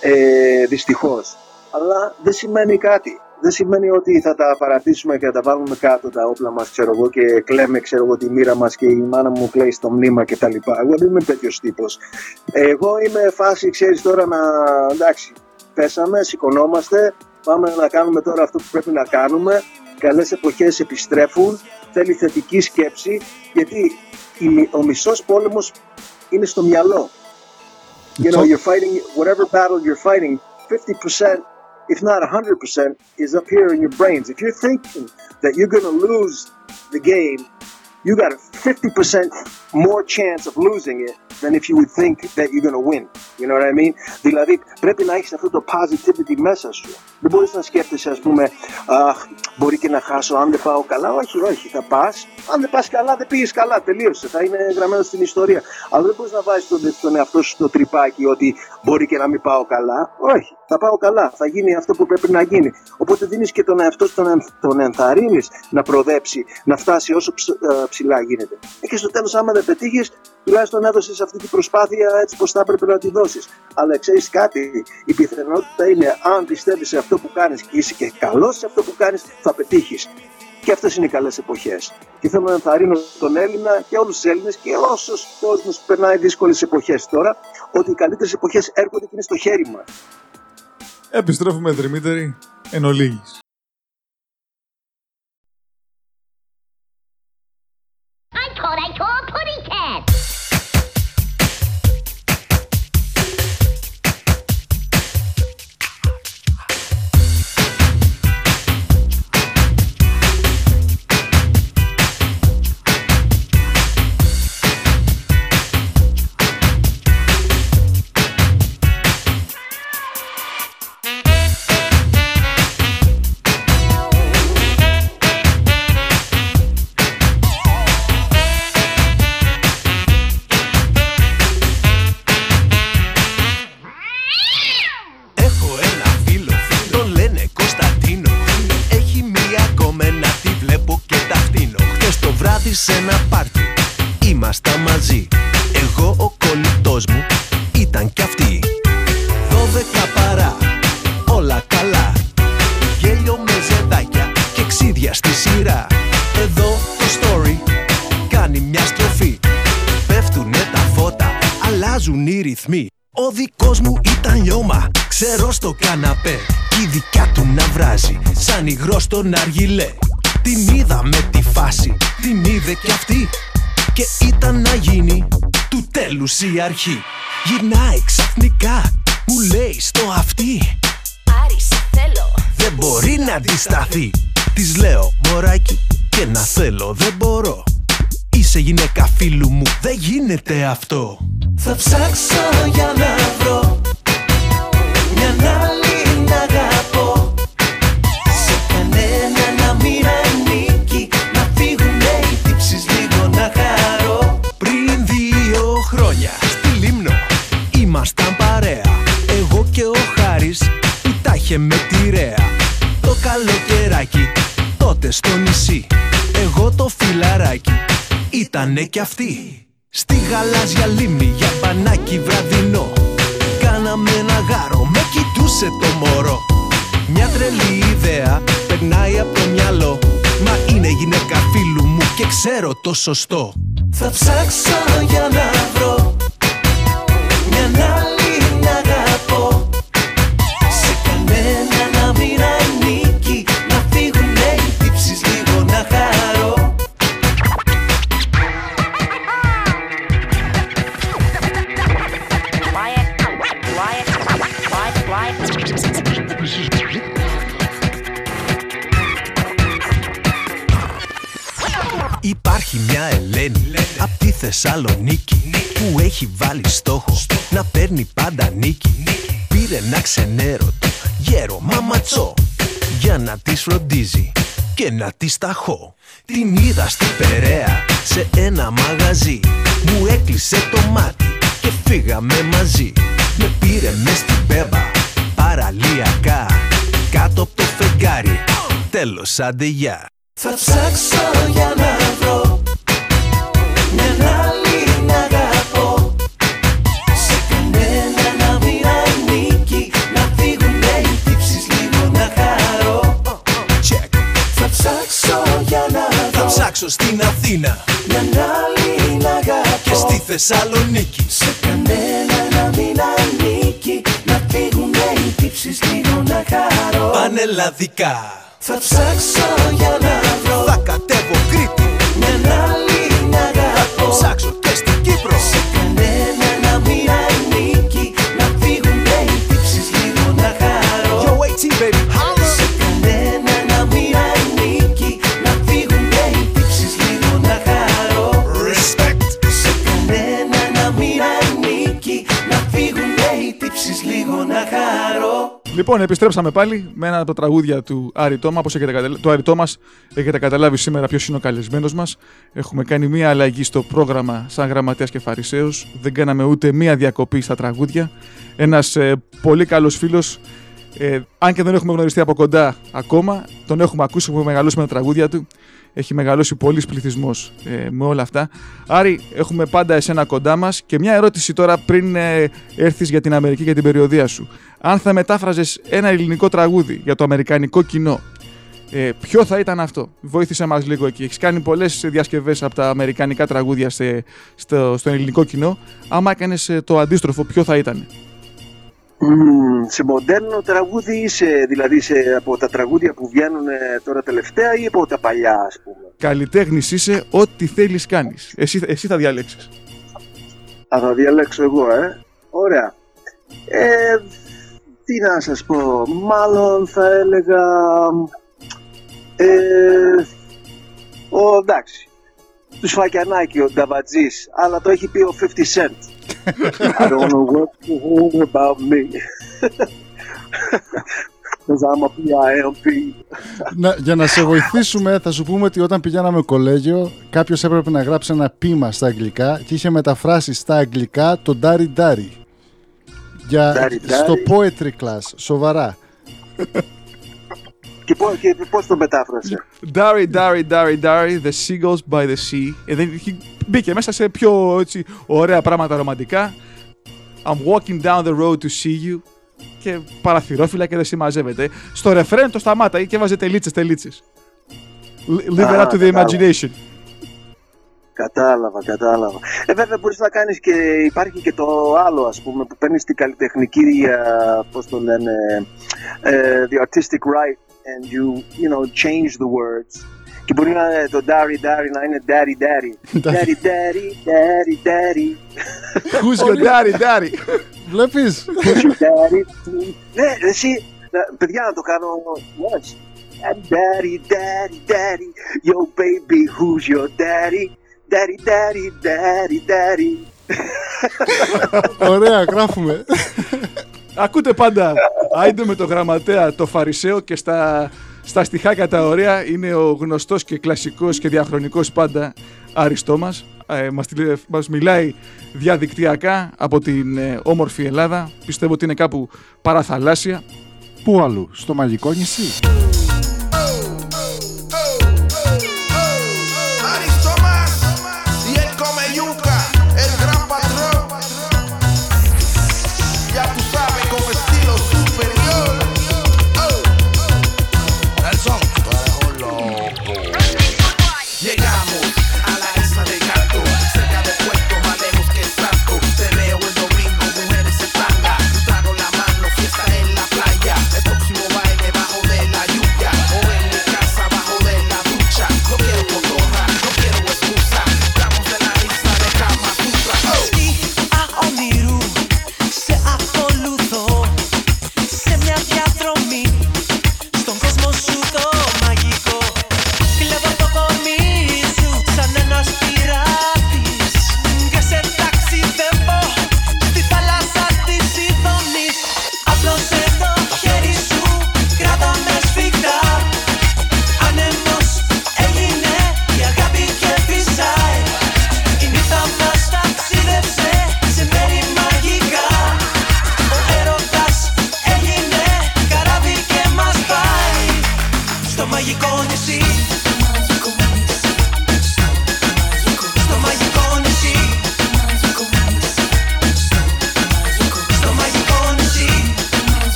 Ε, Δυστυχώς. Αλλά δεν σημαίνει κάτι. Δεν σημαίνει ότι θα τα παρατήσουμε και θα τα βάλουμε κάτω τα όπλα μας, ξέρω εγώ, και κλαίμε, ξέρω εγώ, τη μοίρα μας και η μάνα μου κλαίει στο μνήμα κτλ. Εγώ δεν είμαι τέτοιος τύπος. Εγώ είμαι φάση, ξέρεις τώρα να. εντάξει, πέσαμε, σηκωνόμαστε, πάμε να κάνουμε τώρα αυτό που πρέπει να κάνουμε. Καλές εποχές επιστρέφουν, θέλει θετική σκέψη, γιατί η- ο μισός πόλεμος είναι στο μυαλό. You know, you're fighting whatever battle you're fighting, 50%, if not 100%, is up here in your brains. If you're thinking that you're going to lose the game, you got a 50% more chance of losing it than if you would think that you're going to win. You know what I mean? Δηλαδή πρέπει να έχεις αυτό το positivity μέσα σου. Δεν μπορείς να σκέφτεσαι ας πούμε «Αχ, μπορεί και να χάσω αν δεν πάω καλά». Όχι, όχι, θα πας. Αν δεν πας καλά, δεν πήγες καλά, τελείωσε. Θα είναι γραμμένο στην ιστορία. Αλλά δεν μπορείς να βάζεις τον, τον εαυτό σου στο τρυπάκι ότι μπορεί και να μην πάω καλά. Όχι, θα πάω καλά. Θα γίνει αυτό που πρέπει να γίνει. Οπότε δίνεις και τον εαυτό σου, τον, εν- τον ενθαρρύνεις να προδέψει, να φτάσει όσο ψ- ε, ψηλά γίνεται. Ε, Και στο τέλος άμα δεν πετύχεις, τουλάχιστον έδωσες αυτή την προσπάθεια έτσι πως θα έπρεπε να τη δώσεις. Αλλά ξέρεις κάτι, η πιθανότητα είναι αν πιστεύεις σε αυτό που κάνεις και είσαι και καλός σε αυτό που κάνεις, θα πετύχεις. Και αυτές είναι οι καλές εποχές. Και θέλω να ενθαρρύνω τον Έλληνα και όλους τους Έλληνες και όσους κόσμος περνάει δύσκολες εποχές τώρα, ότι οι καλύτερες εποχές έρχονται και είναι στο χέρι μας. Επιστρέφουμε Δημήτρη εν ολίγης. Υγρό στον αργιλέ. Την είδα με τη φάση, την είδε κι αυτή. Και ήταν να γίνει του τέλους η αρχή. Γυρνάει ξαφνικά, μου λέει στο αυτή Άρης, σε θέλω. δεν μπορεί να αντισταθεί. Της λέω μωράκι και να θέλω δεν μπορώ. Είσαι γυναίκα φίλου μου δεν γίνεται αυτό. Θα ψάξω για να βρω Μια άλλη είχε με τη ρέα. Το καλοκαιράκι τότε στο νησί. Εγώ το φιλαράκι ήτανε κι αυτή. Στη γαλάζια λίμνη για μπανάκι βραδινό. Κάναμε ένα γάρο, με κοιτούσε το μωρό. Μια τρελή ιδέα περνάει από το μυαλό. Μα είναι γυναίκα φίλου μου και ξέρω το σωστό. Θα ψάξω για να βρω Μια άλλη να αγαπώ Θεσσαλονίκη που έχει βάλει στόχο να παίρνει πάντα νίκη. Πήρε ένα ξενέρωτο γέρο μαματσό για να της φροντίζει και να της ταχώ. Την είδα στην Περαία σε ένα μαγαζί μου έκλεισε το μάτι και φύγαμε μαζί. Με πήρε μες στην πέμπα παραλιακά κάτω από το φεγγάρι. Τέλος άντε γεια. Θα ψάξω για να βρω ψάξω στην Αθήνα. Μια άλλη να αγαπώ Και στη Θεσσαλονίκη. Σε κανένα να μην ανήκει Να φύγουνε οι τύψεις λίγο να χαρώ. Πανελλαδικά. Θα ψάξω για να βρω. Θα κατέβω Κρήτη Μια άλλη να αγαπώ Θα ψάξω Λοιπόν, επιστρέψαμε πάλι με ένα από τα τραγούδια του Άρη Τόμα. Όπως έχετε καταλάβει, το Άρη Τόμας έχετε καταλάβει σήμερα ποιος είναι ο καλεσμένος μας. Έχουμε κάνει μία αλλαγή στο πρόγραμμα σαν γραμματέας και φαρισαίος. Δεν κάναμε ούτε μία διακοπή στα τραγούδια. Ένας ε, πολύ καλός φίλος, ε, αν και δεν έχουμε γνωριστεί από κοντά ακόμα, τον έχουμε ακούσει, έχουμε μεγαλώσει με τα τραγούδια του. Έχει μεγαλώσει πολλής πληθυσμός ε, με όλα αυτά. Άρη, έχουμε πάντα εσένα κοντά μας. Και μια ερώτηση τώρα πριν ε, έρθεις για την Αμερική και την περιοδία σου. Αν θα μετάφραζες ένα ελληνικό τραγούδι για το αμερικανικό κοινό, Ε, ποιο θα ήταν αυτό; Βοήθησε μας λίγο εκεί. Έχεις κάνει πολλές διασκευές από τα αμερικανικά τραγούδια σε, στο, στο ελληνικό κοινό. Άμα έκανες ε, το αντίστροφο, ποιο θα ήταν. Μμμ, σε μοντέρνο τραγούδι είσαι, δηλαδή σε, από τα τραγούδια που βγαίνουν ε, τώρα τελευταία ή από τα παλιά ας πούμε; Καλλιτέχνης είσαι, ό,τι θέλεις κάνεις. Εσύ, εσύ θα διαλέξεις. Α, θα διαλέξω εγώ, ε. Ωραία. Ε, τι να σας πω, μάλλον θα έλεγα... Ε, ο, εντάξει, τους Σφακιανάκη, ο Νταβατζής, αλλά το έχει πει ο 50 Cent. I don't know what to hold about me. Cause I'm a P.I.M.P. Να, για να σε βοηθήσουμε, θα σου πούμε ότι όταν πηγαίναμε κολέγιο, κάποιος έπρεπε να γράψει ένα πείμα στα αγγλικά και είχε μεταφράσει στα αγγλικά το Dari Dari. Για, Dari στο Dari. poetry class, σοβαρά. Και, πώς, και πώς το μετάφρασε; Dari, Dari, Dari, Dari, the seagulls by the sea. Ε, δεν, είχε- μπήκε μέσα σε πιο έτσι, ωραία πράγματα ρομαντικά. I'm walking down the road to see you. Και παραθυρόφυλλα και δεν συμμαζεύεται. Στο ρεφρέν το σταμάτα και βάζε τελίτσες, τελίτσες. L- Leave it Α, up to the κατάλαβα. imagination. Κατάλαβα, κατάλαβα. Ε, βέβαια μπορείς να κάνεις και υπάρχει και το άλλο ας πούμε που παίρνεις την καλλιτεχνική, α, πώς το λένε, ε, the artistic right and you, you know, change the words. Και μπορεί να είναι το daddy daddy να είναι daddy daddy. daddy daddy, daddy daddy. Who's your daddy, daddy. Βλέπεις. Who's your daddy? ναι, εσύ, να- παιδιά να το κάνω, yes. Daddy, daddy, daddy, yo baby, who's your daddy? Daddy, daddy, daddy, daddy. Ωραία, γράφουμε. Ακούτε πάντα Άιντε με το γραμματέα το Φαρισαίο και στα, στα στιχάκια τα ωραία είναι ο γνωστός και κλασικός και διαχρονικός πάντα Άριστό μας. Ε, μας, τηλε- μας μιλάει διαδικτυακά από την ε, όμορφη Ελλάδα. Πιστεύω ότι είναι κάπου παραθαλάσσια. Πού αλλού, στο μαγικό νησί;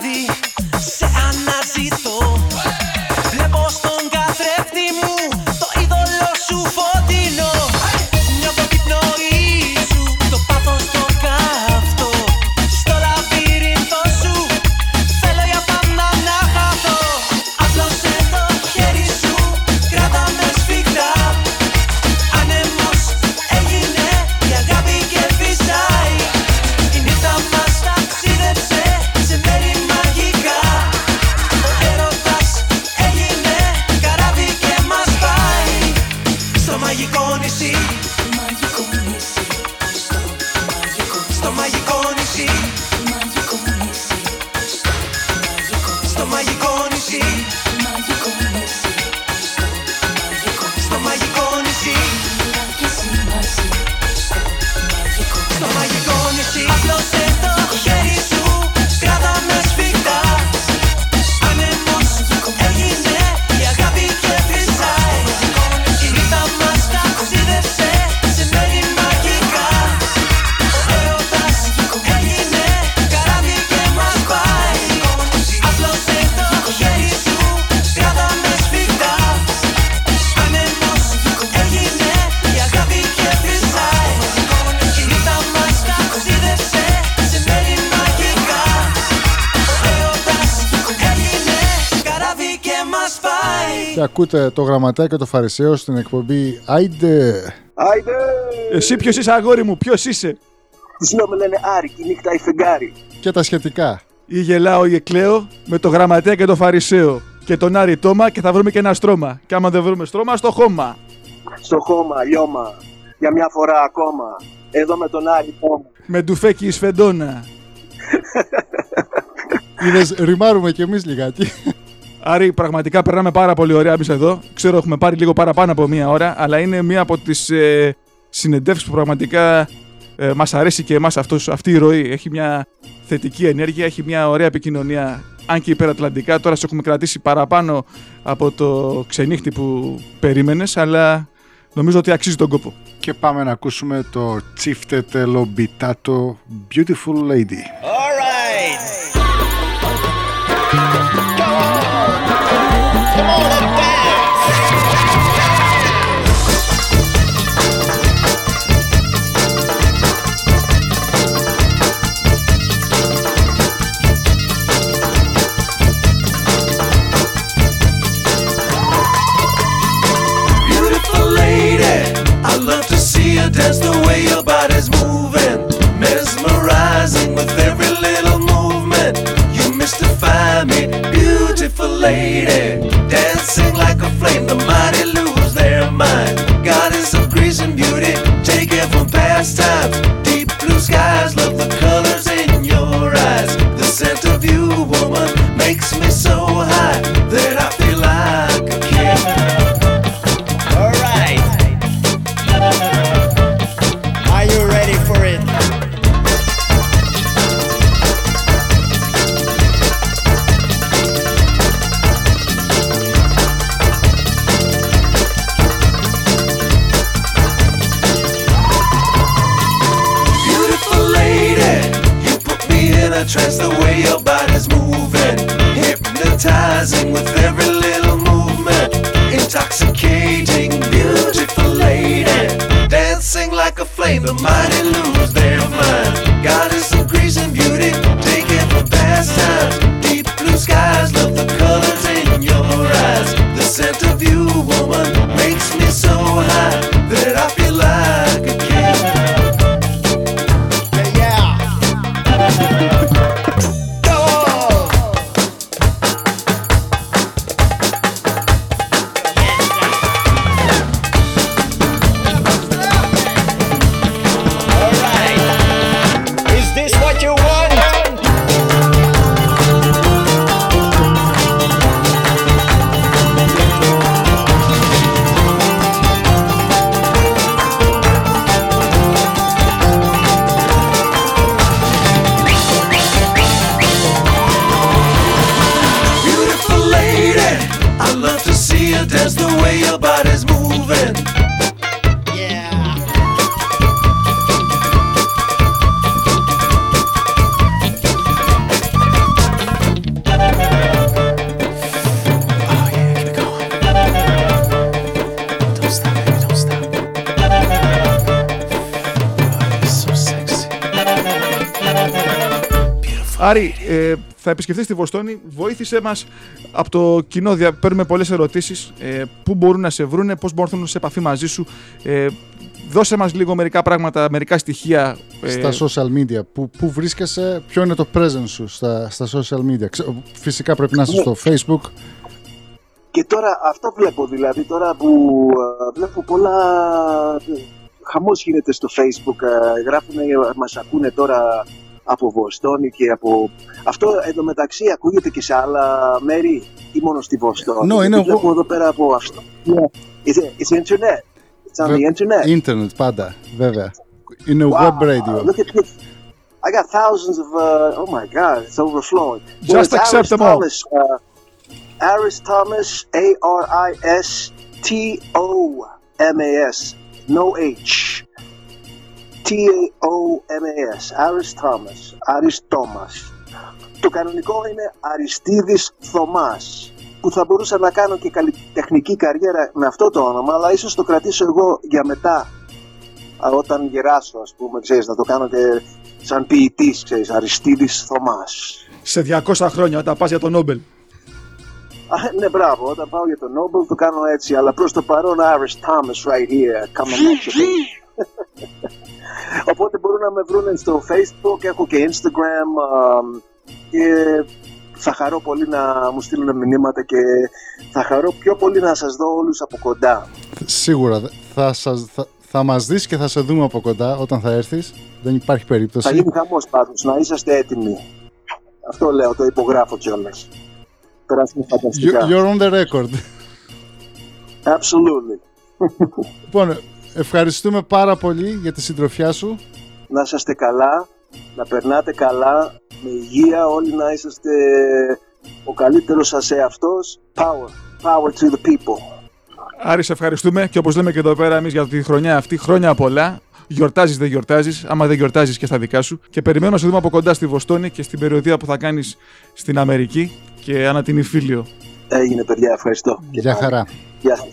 vie. Ακούτε το γραμματέα και το φαρισαίο στην εκπομπή Άιντε. Άιντε! Εσύ ποιος είσαι, αγόρι μου, ποιος είσαι; Τη λέω με λένε Άρη και η νύχτα η φεγγάρι. Και τα σχετικά. Ή γελάω ή εκλαίω με το γραμματέα και το φαρισαίο. Και τον Άρη Τόμα και θα βρούμε και ένα στρώμα. Και άμα δεν βρούμε στρώμα, στο χώμα. Στο χώμα, λιώμα. Για μια φορά ακόμα. Εδώ με τον Άρη Τόμα. Με ντουφέκι εις φεντόνα. Είδες, ρημάρουμε κι εμείς λιγάκι. Άρη, πραγματικά περνάμε πάρα πολύ ωραία εμείς εδώ. Ξέρω έχουμε πάρει λίγο παραπάνω από μία ώρα, αλλά είναι μία από τις ε, συνεντεύξεις που πραγματικά ε, μας αρέσει και εμάς αυτός, αυτή η ροή. Έχει μια θετική ενέργεια, έχει μια ωραία επικοινωνία, αν και υπερατλαντικά. Τώρα σε έχουμε κρατήσει παραπάνω από το ξενύχτη που περίμενες, αλλά νομίζω ότι αξίζει τον κόπο. Και πάμε να ακούσουμε το Τσίφτετε Λομπιτάτο Beautiful Lady. You dance the way your body's moving. Mesmerizing with every little movement. You mystify me, beautiful lady. Dancing like a flame, the mighty lose their mind. Goddess of grace and beauty, taken from past times. Deep blue skies, love the colors in your eyes. The scent of you, woman, makes me so ε, θα επισκεφθείς τη Βοστόνη. Βοήθησε μας από το κοινό. Δια... Παίρνουμε πολλές ερωτήσεις. Ε, πού μπορούν να σε βρούνε, πώς μπορούν να έρθουν σε επαφή μαζί σου. Ε, δώσε μας λίγο μερικά πράγματα, μερικά στοιχεία. ε, Στα social media, που, που βρίσκεσαι, ποιο είναι το presence σου στα, στα social media. Ξε- Φυσικά πρέπει να είσαι στο facebook. Και τώρα αυτό βλέπω δηλαδή, τώρα που ε, βλέπω πολλά ε, χαμός γίνεται στο facebook, ε, γράφουν, ε, μας ακούνε τώρα από Βοστόνη και από... Αυτό εντωμεταξύ ακούγεται και σε άλλα μέρη ή μόνο στη Βοστόνη. No, είναι Γιατί εγώ- βλέπω εδώ πέρα από αυτό. Yeah. It's, it's internet. It's on the internet. Internet πάντα, βέβαια. Είναι Wow, web radio. Look at this. I got thousands of. Uh, oh my God, it's overflowing. Just it's accept Aris them all. Thomas, uh, Aris Thomas, A R I S T O M A S, no H. T A O M A S, Aris Thomas, Aris Thomas. Το κανονικό είναι Αριστίδης Θωμάς που θα μπορούσα να κάνω και καλλιτεχνική καριέρα με αυτό το όνομα αλλά ίσως το κρατήσω εγώ για μετά Α, όταν γεράσω ας πούμε ξέρεις να το κάνω και σαν ποιητής ξέρεις Αριστίδης Θωμάς σε 200 χρόνια όταν πας για τον Νόμπελ. Α, ναι, μπράβο. Όταν πάω για τον Noble το κάνω έτσι. Αλλά προς το παρόν Irish Thomas right here. Coming at you. Οπότε μπορούν να με βρουν στο Facebook, έχω και Instagram α, και θα χαρώ πολύ να μου στείλουν μηνύματα και θα χαρώ πιο πολύ να σας δω όλους από κοντά. Σίγουρα δε- θα, σας, θα, θα μας δεις και θα σε δούμε από κοντά όταν θα έρθεις. Δεν υπάρχει Θα περίπτωση. γίνει χαμός πάντως, να είσαστε έτοιμοι. Αυτό λέω, το υπογράφω κιόλας. Περάσουμε You- φανταστικά. You're on the record. Absolutely. Λοιπόν, ευχαριστούμε πάρα πολύ για τη συντροφιά σου. Να είσαστε καλά, να περνάτε καλά, με υγεία, όλοι να είσαστε ο καλύτερος σας εαυτός. Power, power to the people. Άρη, σε ευχαριστούμε και όπως λέμε και εδώ πέρα εμείς για τη χρονιά αυτή, χρόνια πολλά. Γιορτάζεις, δεν γιορτάζεις. Άμα δεν γιορτάζεις και στα δικά σου. Και περιμένουμε να σε δούμε από κοντά στη Βοστόνη και στην περιοδία που θα κάνεις στην Αμερική και ανά την Ιφίλιο. Έγινε παιδιά, ευχαριστώ. Γεια χαρά. Γεια σας.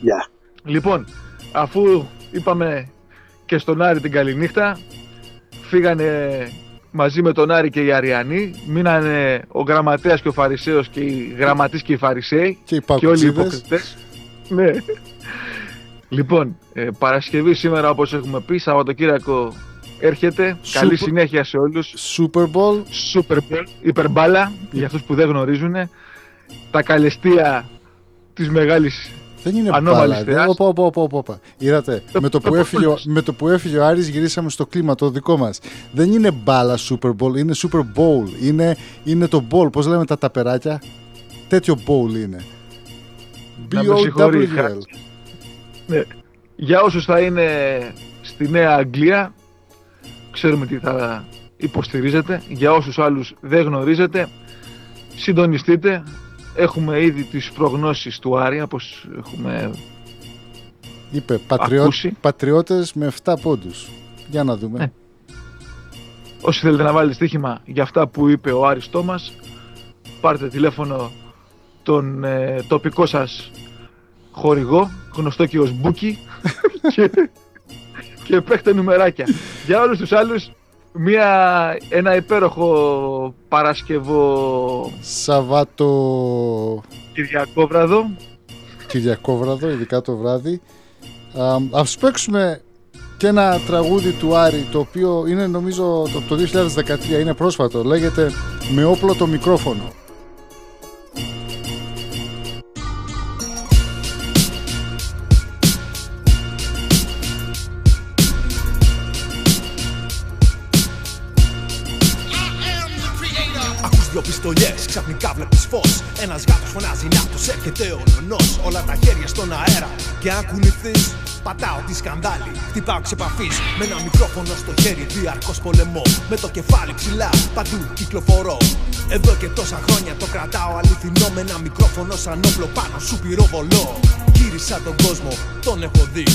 Γεια. Λοιπόν, αφού είπαμε και στον Άρη την καληνύχτα, φύγανε μαζί με τον Άρη και οι Αριανοί, μείνανε ο γραμματέας και ο Φαρισαίος και οι γραμματείς και οι Φαρισαίοι Και οι και όλοι οι πακουτζίδες. υποκριτές. ναι. Λοιπόν, ε, Παρασκευή σήμερα όπως έχουμε πει, Σαββατοκύριακο έρχεται. Καλή Super- συνέχεια σε όλους. Super Bowl. Super Bowl, υπερμπάλα, για αυτούς που δεν γνωρίζουν. Τα καλεστία της μεγάλης Δεν είναι ανώμαλης μπάλα. θεάς. Όπα, όπα, όπα, όπα, όπα. Είδατε, με το, που έφυγε, ο- με το που έφυγε ο Άρης γυρίσαμε στο κλίμα το δικό μας. Δεν είναι μπάλα Super Bowl, είναι Super Bowl. Είναι, είναι το bowl, πώς λέμε τα ταπεράκια; Τέτοιο bowl είναι. Να με συγχωρείς, B-O-W-L. Ναι. Για όσους θα είναι στη Νέα Αγγλία, ξέρουμε τι θα υποστηρίζετε. Για όσους άλλους δεν γνωρίζετε, συντονιστείτε. Έχουμε ήδη τις προγνώσεις του Άρη, όπως έχουμε Είπε πατριώ, Ακούσει. πατριώτες με 7 πόντους. Για να δούμε. Ναι. Όσοι θέλετε να βάλετε στοίχημα για αυτά που είπε ο Άρης Τόμας, πάρτε τηλέφωνο τον ε, τοπικό σας χορηγό, γνωστό και ως Μπούκι, και, και παίχτε νουμεράκια. Για όλους τους άλλους, μια, ένα υπέροχο Παρασκευό Σαββάτο Κυριακόβραδο. Κυριακόβραδο, ειδικά το βράδυ. Α, ας παίξουμε και ένα τραγούδι του Άρη, το οποίο είναι νομίζω το, το 2013, είναι πρόσφατο. Λέγεται «Με όπλο το μικρόφωνο». Ακούς δυο πιστολιές, ξαφνικά βλέπεις φως. Ένας γάτος φωνάζει να τους έρχεται ο νονός Όλα τα χέρια στον αέρα. Και αν κουνηθείς Πατάω τη σκανδάλη, χτυπάω εξ επαφής. Με ένα μικρόφωνο στο χέρι, διαρκώς πολεμώ. Με το κεφάλι ψηλά, παντού κυκλοφορώ. Εδώ και τόσα χρόνια το κρατάω αληθινό. Με ένα μικρόφωνο σαν όπλο πάνω σου πυροβολώ. Γύρισα τον κόσμο, τον έχω δει.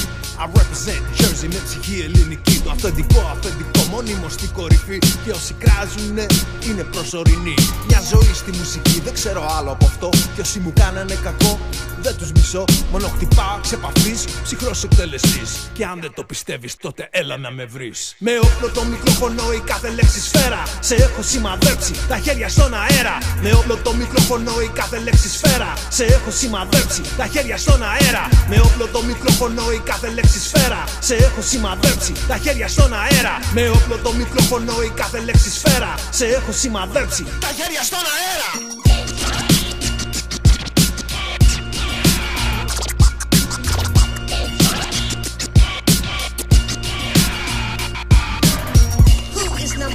I represent Jersey με ψυχή ελληνική. Το αυθεντικό, αφεντικό, μόνιμο στην κορυφή. Και όσοι κράζουνε είναι προσωρινοί. Μια ζωή στη μουσική, δεν ξέρω άλλο από αυτό. Και όσοι μου κάνανε κακό, δεν τους μισώ. Μόνο χτυπάω εξ επαφής, ψυχρός εκτελεστής Και αν δεν το πιστεύεις τότε έλα να με βρεις. Με όπλο το μικρόφωνο η κάθε λέξη σφαίρα. Σε έχω σημαδέψει τα χέρια στον αέρα. Με όπλο το μικρόφωνο η κάθε λέξη σφαίρα. Σε έχω σημαδέψει τα χέρια στον αέρα. Με όπλο το μικρόφωνο η κάθε λέξη σφαίρα. Σε έχω σημαδέψει τα χέρια στον αέρα. Με όπλο το μικρόφωνο η κάθε λέξη σφαίρα. Σε έχω σημαδέψει τα χέρια στον αέρα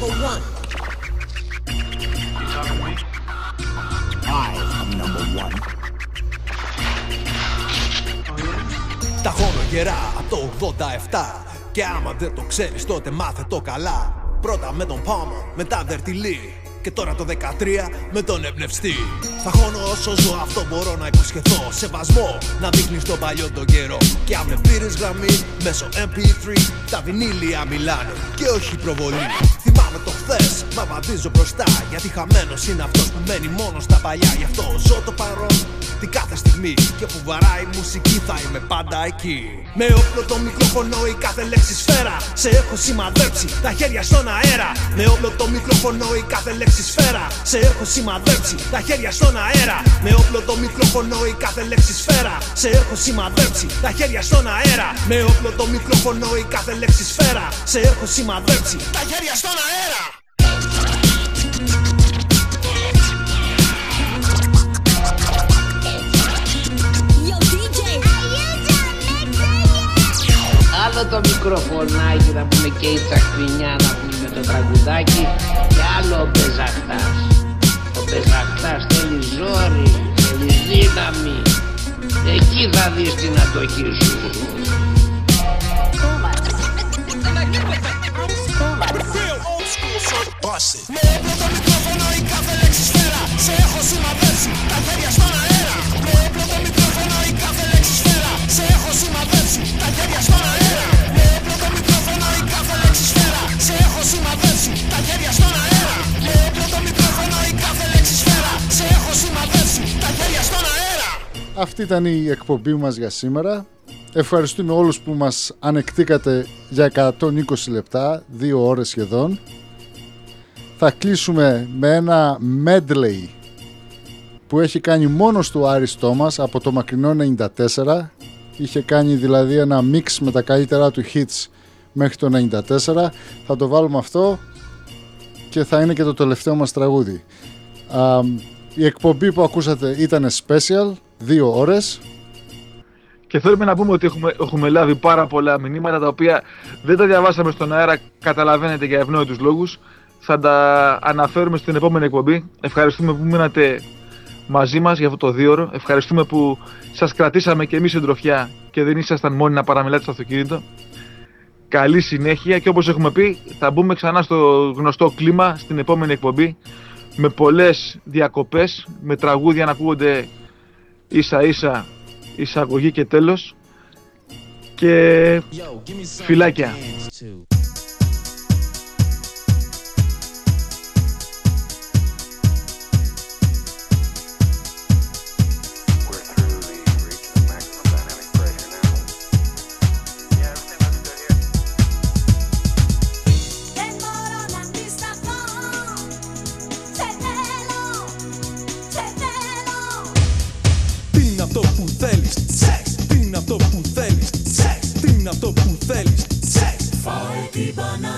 Who is number one? I am number one. Τα χώνω γερά από το 87 Και άμα δεν το ξέρεις τότε μάθε το καλά Πρώτα με τον Πόμο, μετά Δερτιλή Και τώρα το 13 με τον εμπνευστή. Θα χώνω όσο ζω αυτό μπορώ να υποσχεθώ. Σεβασμό να δείχνεις τον παλιό τον καιρό. Και αν με πήρες γραμμή μέσω MP3 Τα βινίλια μιλάνε και όχι προβολή. Θυμάμαι το θες Μα βαδίζω μπροστά. Γιατί χαμένος είναι αυτός που μένει μόνος στα παλιά. Γι' αυτό ζω το παρόν την κάθε στιγμή. Και που βαράει η μουσική θα είμαι πάντα εκεί. Με όπλο το μικρόφωνο η κάθε λέξη σφαίρα. Σε έχω σημαδέψει τα χέρια στον αέρα. Με όπλο το μικρόφωνο η κάθε λέξη σφαίρα. Σε έχω σημαδέψει τα χέρια στον αέρα. Με όπλο το μικρόφωνο η κάθε λέξη σφαίρα. Σε έχω σημαδέψει τα χέρια στον αέρα. Με όπλο το μικρόφωνο η κάθε λέξη σφαίρα. Σε έχω σημαδέψει τα χέρια στον αέρα. Άλλο το μικροφωνάκι να πούμε και η τσακμινιά να πούμε το τραγουδάκι και άλλο ο πεζαχτάς. Ο πεζαχτάς θέλει ζόρι, θέλει δύναμη. Εκεί θα δεις την αντοχή σου. Με όπλο το μικρόφωνο η κάθε λέξη σφαίρα Σε έχω σημαδέψει τα χέρια στον αέρα Με όπλο το μικρόφωνο η κάθε λέξη σφαίρα Σε έχω σημαδέψει τα χέρια στον αέρα σημαδέψει τα χέρια στον αέρα Με όπλο το μικρόφωνο η κάθε λέξη σφαίρα Σε έχω σημαδέψει τα χέρια στον αέρα Αυτή ήταν η εκπομπή μας για σήμερα. Ευχαριστούμε όλους που μας ανεκτήκατε για 120 λεπτά, δύο ώρες σχεδόν. Θα κλείσουμε με ένα medley που έχει κάνει μόνος του Άρης Τόμας από το μακρινό 94. Είχε κάνει δηλαδή ένα mix με τα καλύτερά του hits μέχρι το 94. Θα το βάλουμε αυτό και θα είναι και το τελευταίο μας τραγούδι. Α, η εκπομπή που ακούσατε ήταν special, δύο ώρες. Και θέλουμε να πούμε ότι έχουμε, έχουμε λάβει πάρα πολλά μηνύματα τα οποία δεν τα διαβάσαμε στον αέρα, καταλαβαίνετε για ευνόητους λόγους. Θα τα αναφέρουμε στην επόμενη εκπομπή. Ευχαριστούμε που μείνατε μαζί μας για αυτό το δίωρο. Ευχαριστούμε που σας κρατήσαμε και εμείς συντροφιά και δεν ήσασταν μόνοι να παραμιλάτε στο αυτοκίνητο. Καλή συνέχεια και όπως έχουμε πει θα μπούμε ξανά στο γνωστό κλίμα στην επόμενη εκπομπή με πολλές διακοπές, με τραγούδια να ακούγονται ίσα ίσα εισαγωγή και τέλος και φιλάκια. Líbano.